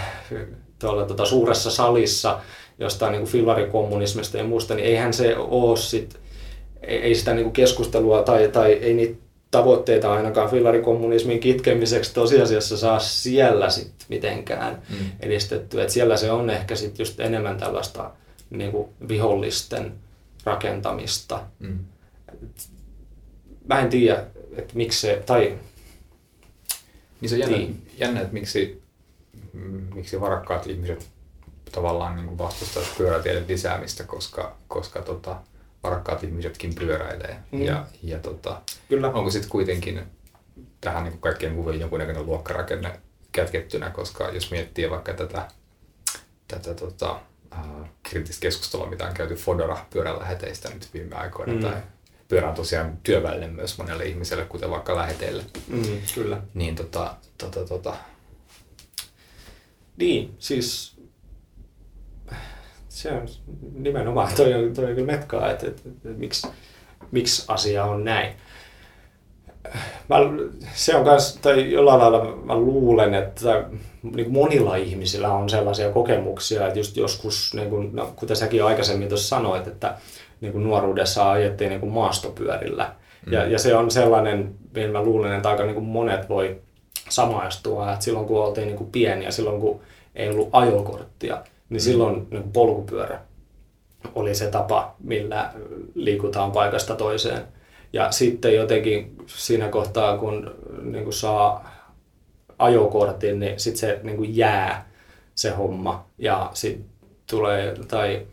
B: tuolla tuota, suuressa salissa jostain niin kuin fillarikommunismista ja muusta, niin eihän se ole sit, ei, sitä niin kuin keskustelua tai, tai ei niitä tavoitteita ainakaan fillarikommunismin kitkemiseksi tosiasiassa saa siellä sit mitenkään mm. edistettyä. Et siellä se on ehkä sit just enemmän tällaista niin kuin vihollisten rakentamista. Mm. Mä en tiedä, että miksi se, tai...
A: Niin se on jännä, niin. jännä että miksi, miksi varakkaat ihmiset tavallaan niin kuin vastustaisi pyöräteiden lisäämistä, koska, koska tota, varakkaat ihmisetkin pyöräilee.
B: Mm.
A: Ja, ja tota,
B: Kyllä.
A: onko sitten kuitenkin tähän niin kuin kaikkien kuvien jonkunnäköinen luokkarakenne kätkettynä, koska jos miettii vaikka tätä, tätä tota, äh, kriittistä keskustelua, mitä on käyty Fodora pyörän läheteistä nyt viime aikoina,
B: mm.
A: tai pyörä on tosiaan työväline myös monelle ihmiselle, kuten vaikka läheteille,
B: Mm, kyllä.
A: niin tota, tota, tota,
B: Niin, siis se on nimenomaan, toi on, toi on kyllä metkaa, että, että, että, että miksi, miksi asia on näin. Mä, se on kans, tai jollain lailla mä luulen, että niin monilla ihmisillä on sellaisia kokemuksia, että just joskus, niin kuin, no, kuten säkin aikaisemmin tuossa sanoit, että niin kuin nuoruudessa ajettiin niin kuin maastopyörillä. Mm. Ja, ja se on sellainen, mihin mä luulen, että aika niin kuin monet voi samaistua, että silloin kun oltiin niin kuin pieniä, silloin kun ei ollut ajokorttia, niin silloin niin kuin polkupyörä oli se tapa, millä liikutaan paikasta toiseen. Ja sitten jotenkin siinä kohtaa, kun niin kuin saa ajokortin, niin sitten se niin kuin jää se homma. Ja sitten tulee, tai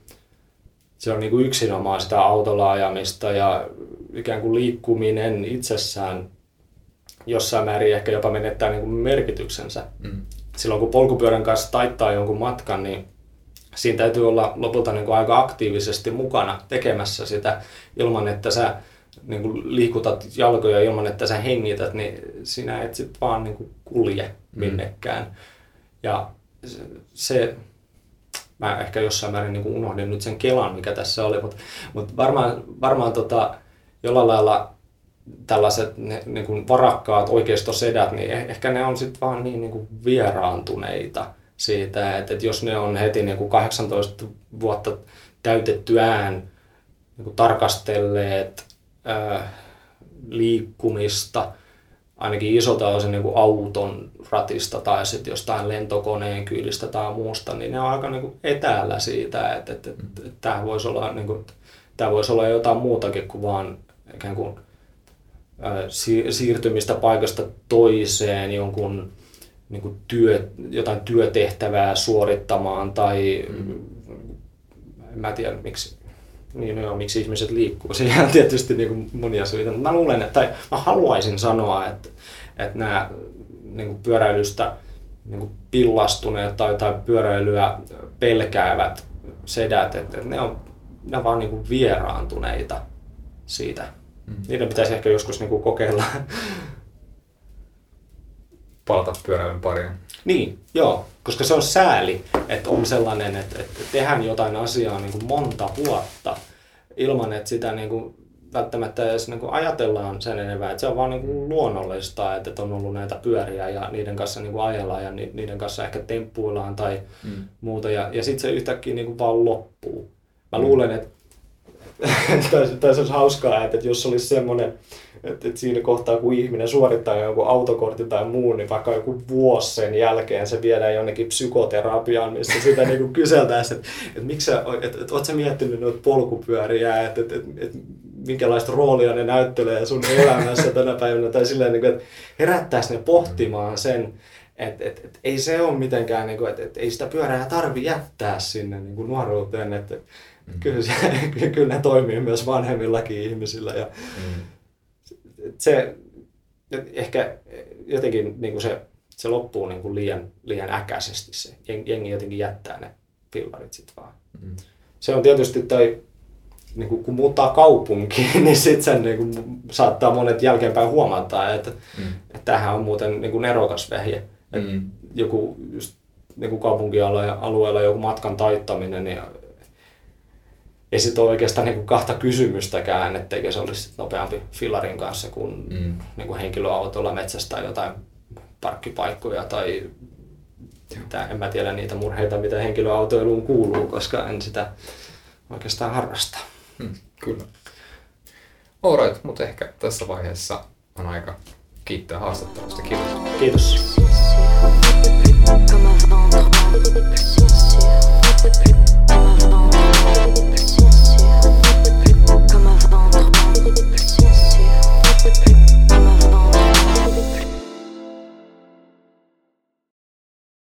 B: se on niin kuin yksinomaan sitä autolla ajamista ja ikään kuin liikkuminen itsessään jossain määrin ehkä jopa menettää niin kuin merkityksensä.
A: mm,
B: Silloin kun polkupyörän kanssa taittaa jonkun matkan, niin siinä täytyy olla lopulta niin kuin aika aktiivisesti mukana tekemässä sitä ilman, että sä niin kuin liikutat jalkoja ilman, että sä hengität, niin sinä et sit vaan niin kuin kulje minnekään. Ja se, se, mä ehkä jossain määrin niin kuin unohdin nyt sen kelan, mikä tässä oli, mutta, mutta varmaan, varmaan tota, jollain lailla tällaiset ne, niin kuin varakkaat oikeistosedät, niin eh- ehkä ne on sitten vaan niin, niin kuin vieraantuneita siitä, että, että jos ne on heti niin kuin 18 vuotta täytettyään niin kuin tarkastelleet ää, liikkumista, ainakin isolta osin niin kuin auton ratista tai sitten jostain lentokoneen kyydistä tai muusta, niin ne on aika niin kuin etäällä siitä, että, että, että, että tämä voisi olla, niin kuin, tämä voisi olla jotain muutakin kuin vaan ikään kuin siirtymistä paikasta toiseen jonkun niin kuin työ, jotain työtehtävää suorittamaan tai mm. en mä tiedä miksi, niin no, joo, miksi ihmiset liikkuu. <laughs> Siihen on tietysti niin kuin monia syitä, mutta mä luulen, että, tai mä haluaisin sanoa, että, että nämä niin kuin pyöräilystä niin kuin pillastuneet tai, tai pyöräilyä pelkäävät sedät, että ne on, ne on vaan niin kuin vieraantuneita siitä. Mm. Niiden pitäisi ehkä joskus niin kuin kokeilla
A: palata pyöräilyn pariin.
B: Niin, joo, koska se on sääli, että on sellainen, että, että tehdään jotain asiaa niin kuin monta vuotta ilman, että sitä niin kuin välttämättä edes niin kuin ajatellaan sen enempää, että se on vaan niin kuin luonnollista, että, että on ollut näitä pyöriä ja niiden kanssa niin kuin ajellaan ja ni, niiden kanssa ehkä temppuillaan tai
A: Mm.
B: muuta ja, ja sitten se yhtäkkiä niin kuin vaan loppuu. Mä luulen, että <laughs> tässä tässä olisi hauskaa, että, että jos olisi semmoinen, että, että siinä kohtaa kun ihminen suorittaa jonkun autokortin tai muun, niin vaikka joku vuosi sen jälkeen se viedään jonnekin psykoterapiaan, missä sitä niin kyseltäisiin, että, että, miksi sä, että, että, että ootko sä miettinyt noita polkupyöriä, että, että, että, että minkälaista roolia ne näyttelee sun elämässä <laughs> tänä päivänä, tai silleen, niin kuin, että herättäisi ne pohtimaan sen, että et, et, ei se ole mitenkään, niin kuin, että et, ei sitä pyörää tarvi jättää sinne niin kuin nuoruuteen, että mm. kyllä, se, <laughs> kyllä ne toimii myös vanhemmillakin ihmisillä. Ja
A: Mm.
B: se ehkä jotenkin niin kuin se, se loppuu niin kuin liian, liian äkäisesti se. Jen- Jengi jotenkin jättää ne pillarit sitten vaan.
A: Mm.
B: Se on tietysti toi, niin kuin, kun muuttaa kaupunkiin, <laughs> niin sitten sen niin kuin, saattaa monet jälkeenpäin huomata, että,
A: Mm.
B: että tämähän on muuten niin kuin nerokas vehje.
A: Mm.
B: Joku just, niin kuin kaupunkialueella joku matkan taittaminen, niin ei sitten ole oikeastaan niin kuin kahta kysymystäkään, etteikö se olisi sit nopeampi fillarin kanssa kuin,
A: Mm.
B: niin kuin henkilöautolla metsästää jotain parkkipaikkoja tai mitä, en mä tiedä niitä murheita, mitä henkilöautoiluun kuuluu, koska en sitä oikeastaan harrasta.
A: Mm. Kyllä. Alright, mutta ehkä tässä vaiheessa on aika kiittää haastattelusta. Kiitos.
B: Kiitos.